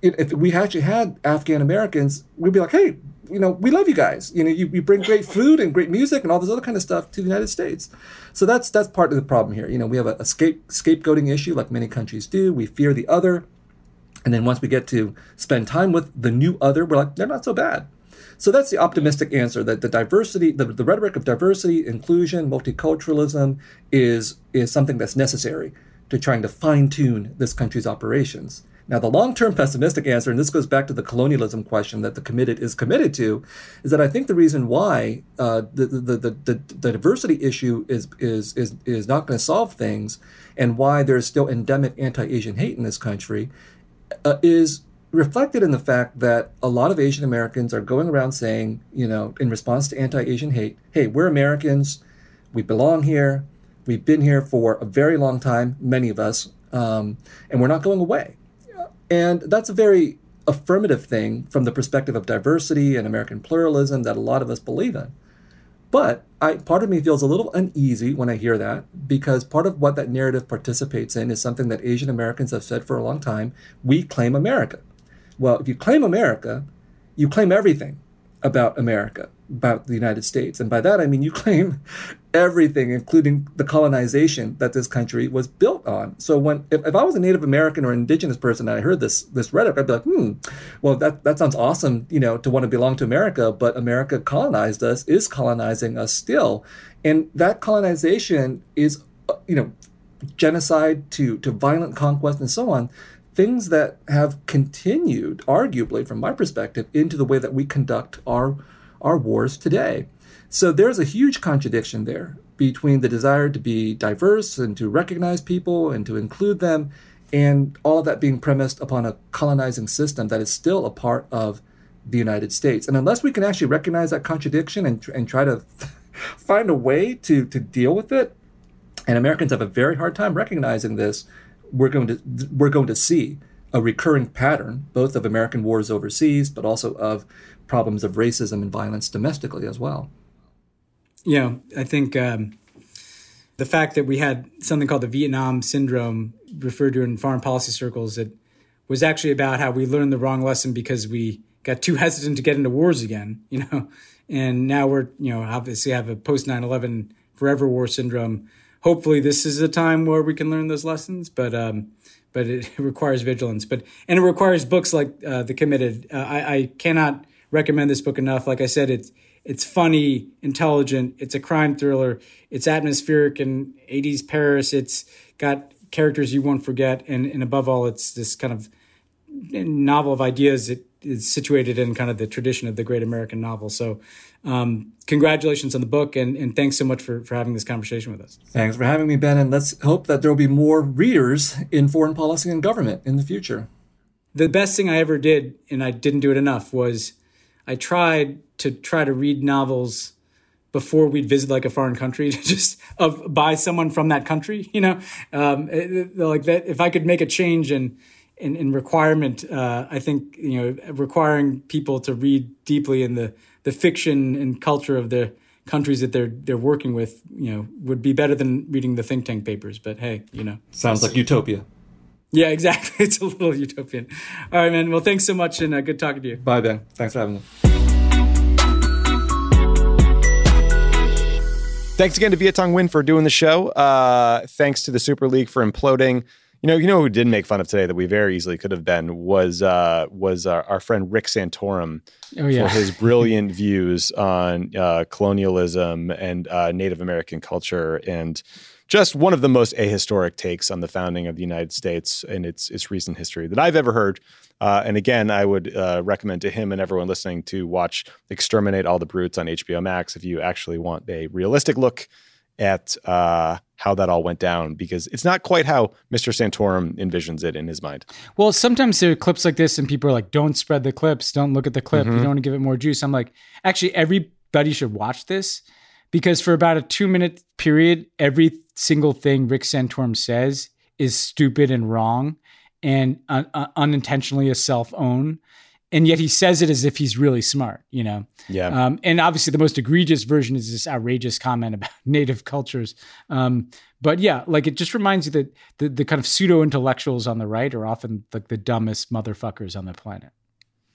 Speaker 3: if we actually had Afghan Americans, we'd be like, hey, you know, we love you guys. You know, you, you bring great food and great music and all this other kind of stuff to the United States. So that's that's part of the problem here. You know, we have a, a scape, scapegoating issue like many countries do. We fear the other. And then once we get to spend time with the new other, we're like, they're not so bad. So that's the optimistic answer that the diversity, the, the rhetoric of diversity, inclusion, multiculturalism is is something that's necessary to trying to fine tune this country's operations. Now, the long term pessimistic answer, and this goes back to the colonialism question that the committed is committed to, is that I think the reason why uh, the, the, the, the, diversity issue is, is, is, is not going to solve things and why there's still endemic anti Asian hate in this country uh, is reflected in the fact that a lot of Asian Americans are going around saying, you know, in response to anti Asian hate, hey, we're Americans, we belong here, we've been here for a very long time, many of us, um, and we're not going away. And that's a very affirmative thing from the perspective of diversity and American pluralism that a lot of us believe in. But I, part of me feels a little uneasy when I hear that because part of what that narrative participates in is something that Asian Americans have said for a long time we claim America. Well, if you claim America, you claim everything about America about the United States. And by that, I mean you claim everything, including the colonization that this country was built on. So when if, if I was a Native American or indigenous person and I heard this this rhetoric, I'd be like, hmm, well that, that sounds awesome, you know, to want to belong to America, but America colonized us, is colonizing us still. And that colonization is uh, you know, genocide to to violent conquest and so on things that have continued, arguably, from my perspective, into the way that we conduct our our wars today. So there's a huge contradiction there between the desire to be diverse and to recognize people and to include them, and all of that being premised upon a colonizing system that is still a part of the United States. And unless we can actually recognize that contradiction and, and try to <laughs> find a way to, to deal with it, and Americans have a very hard time recognizing this, we're going to we're going to see a recurring pattern both of American wars overseas, but also of problems of racism and violence domestically as well.
Speaker 2: Yeah, I think um, the fact that we had something called the Vietnam syndrome referred to in foreign policy circles that was actually about how we learned the wrong lesson because we got too hesitant to get into wars again, <laughs> you know, and now we're, you know, obviously have a post 9 11 forever war syndrome. Hopefully, this is a time where we can learn those lessons, but um, but it <laughs> requires vigilance. But and it requires books like uh, the Committed. Uh, I, I cannot recommend this book enough. Like I said, it's it's funny, intelligent. It's a crime thriller. It's atmospheric in 80s Paris. It's got characters you won't forget, and and above all, it's this kind of novel of ideas. It is situated in kind of the tradition of the great American novel. So, um, congratulations on the book, and, and thanks so much for, for having this conversation with us.
Speaker 3: Thanks for having me, Ben, and let's hope that there will be more readers in foreign policy and government in the future.
Speaker 2: The best thing I ever did, and I didn't do it enough, was I tried to try to read novels before we'd visit like a foreign country <laughs> just of by someone from that country you know um, eh, eh, like that if i could make a change in in, in requirement uh, i think you know requiring people to read deeply in the the fiction and culture of the countries that they're they're working with you know would be better than reading the think tank papers but hey you know
Speaker 3: sounds like utopia
Speaker 2: yeah, exactly. <laughs> It's a little utopian. All right, man. Well, thanks so much and uh, good talking to you.
Speaker 3: Bye, Ben. Thanks for having me.
Speaker 4: Thanks again to Viet Thanh Nguyen for doing the show. Uh, thanks to the Super League for imploding. You know, you know who did make fun of today that we very easily could have been was uh, was our, our, friend Rick Santorum oh, yeah. for his brilliant views on uh, colonialism and uh, Native American culture and just one of the most ahistoric takes on the founding of the United States and its its recent history that I've ever heard. Uh, and again, I would uh, recommend to him and everyone listening to watch "Exterminate All the Brutes" on HBO Max if you actually want a realistic look at uh, how that all went down because it's not quite how Mr. Santorum envisions it in his mind.
Speaker 5: Well, sometimes there are clips like this, and people are like, "Don't spread the clips. Don't look at the clip. Mm-hmm. You don't want to give it more juice." I'm like, actually, everybody should watch this because for about a two minute period, every single thing Rick Santorum says is stupid and wrong and un- uh, un- uh, unintentionally a self own. And yet he says it as if he's really smart, you know? Yeah. Um, and obviously, the most egregious version is this outrageous comment about <laughs> native cultures. Um, but yeah, like it just reminds you that the, the kind of pseudo intellectuals on the right are often like the dumbest motherfuckers on the planet.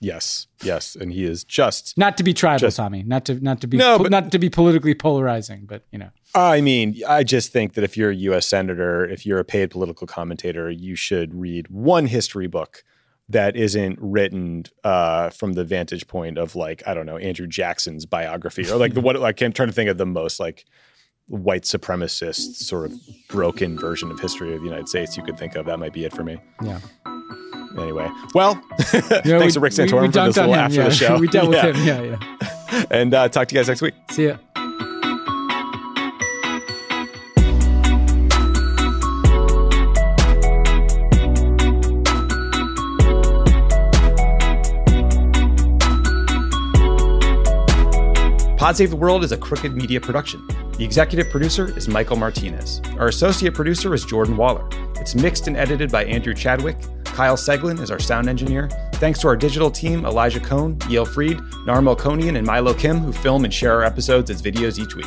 Speaker 4: Yes, yes, and he is just
Speaker 5: not to be tribal, just, Tommy. Not to not to be no, po- but, not to be politically polarizing, but you know.
Speaker 4: I mean, I just think that if you're a U.S. senator, if you're a paid political commentator, you should read one history book that isn't written uh, from the vantage point of like I don't know Andrew Jackson's biography or like the what like I'm trying to think of the most like white supremacist sort of broken version of history of the United States you could think of. That might be it for me. Yeah anyway, well, <laughs> yeah, thanks we, to Rick Santorum we, we for this little him, after yeah. the show. <laughs> we dealt yeah. with him. Yeah, yeah. <laughs> and uh, talk to you guys next week.
Speaker 2: See ya.
Speaker 4: Pod Save the World is a crooked media production. The executive producer is Michael Martinez. Our associate producer is Jordan Waller. It's mixed and edited by Andrew Chadwick. Kyle Seglin is our sound engineer. Thanks to our digital team, Elijah Cone, Yael Freed, Nar Konian, and Milo Kim, who film and share our episodes as videos each week.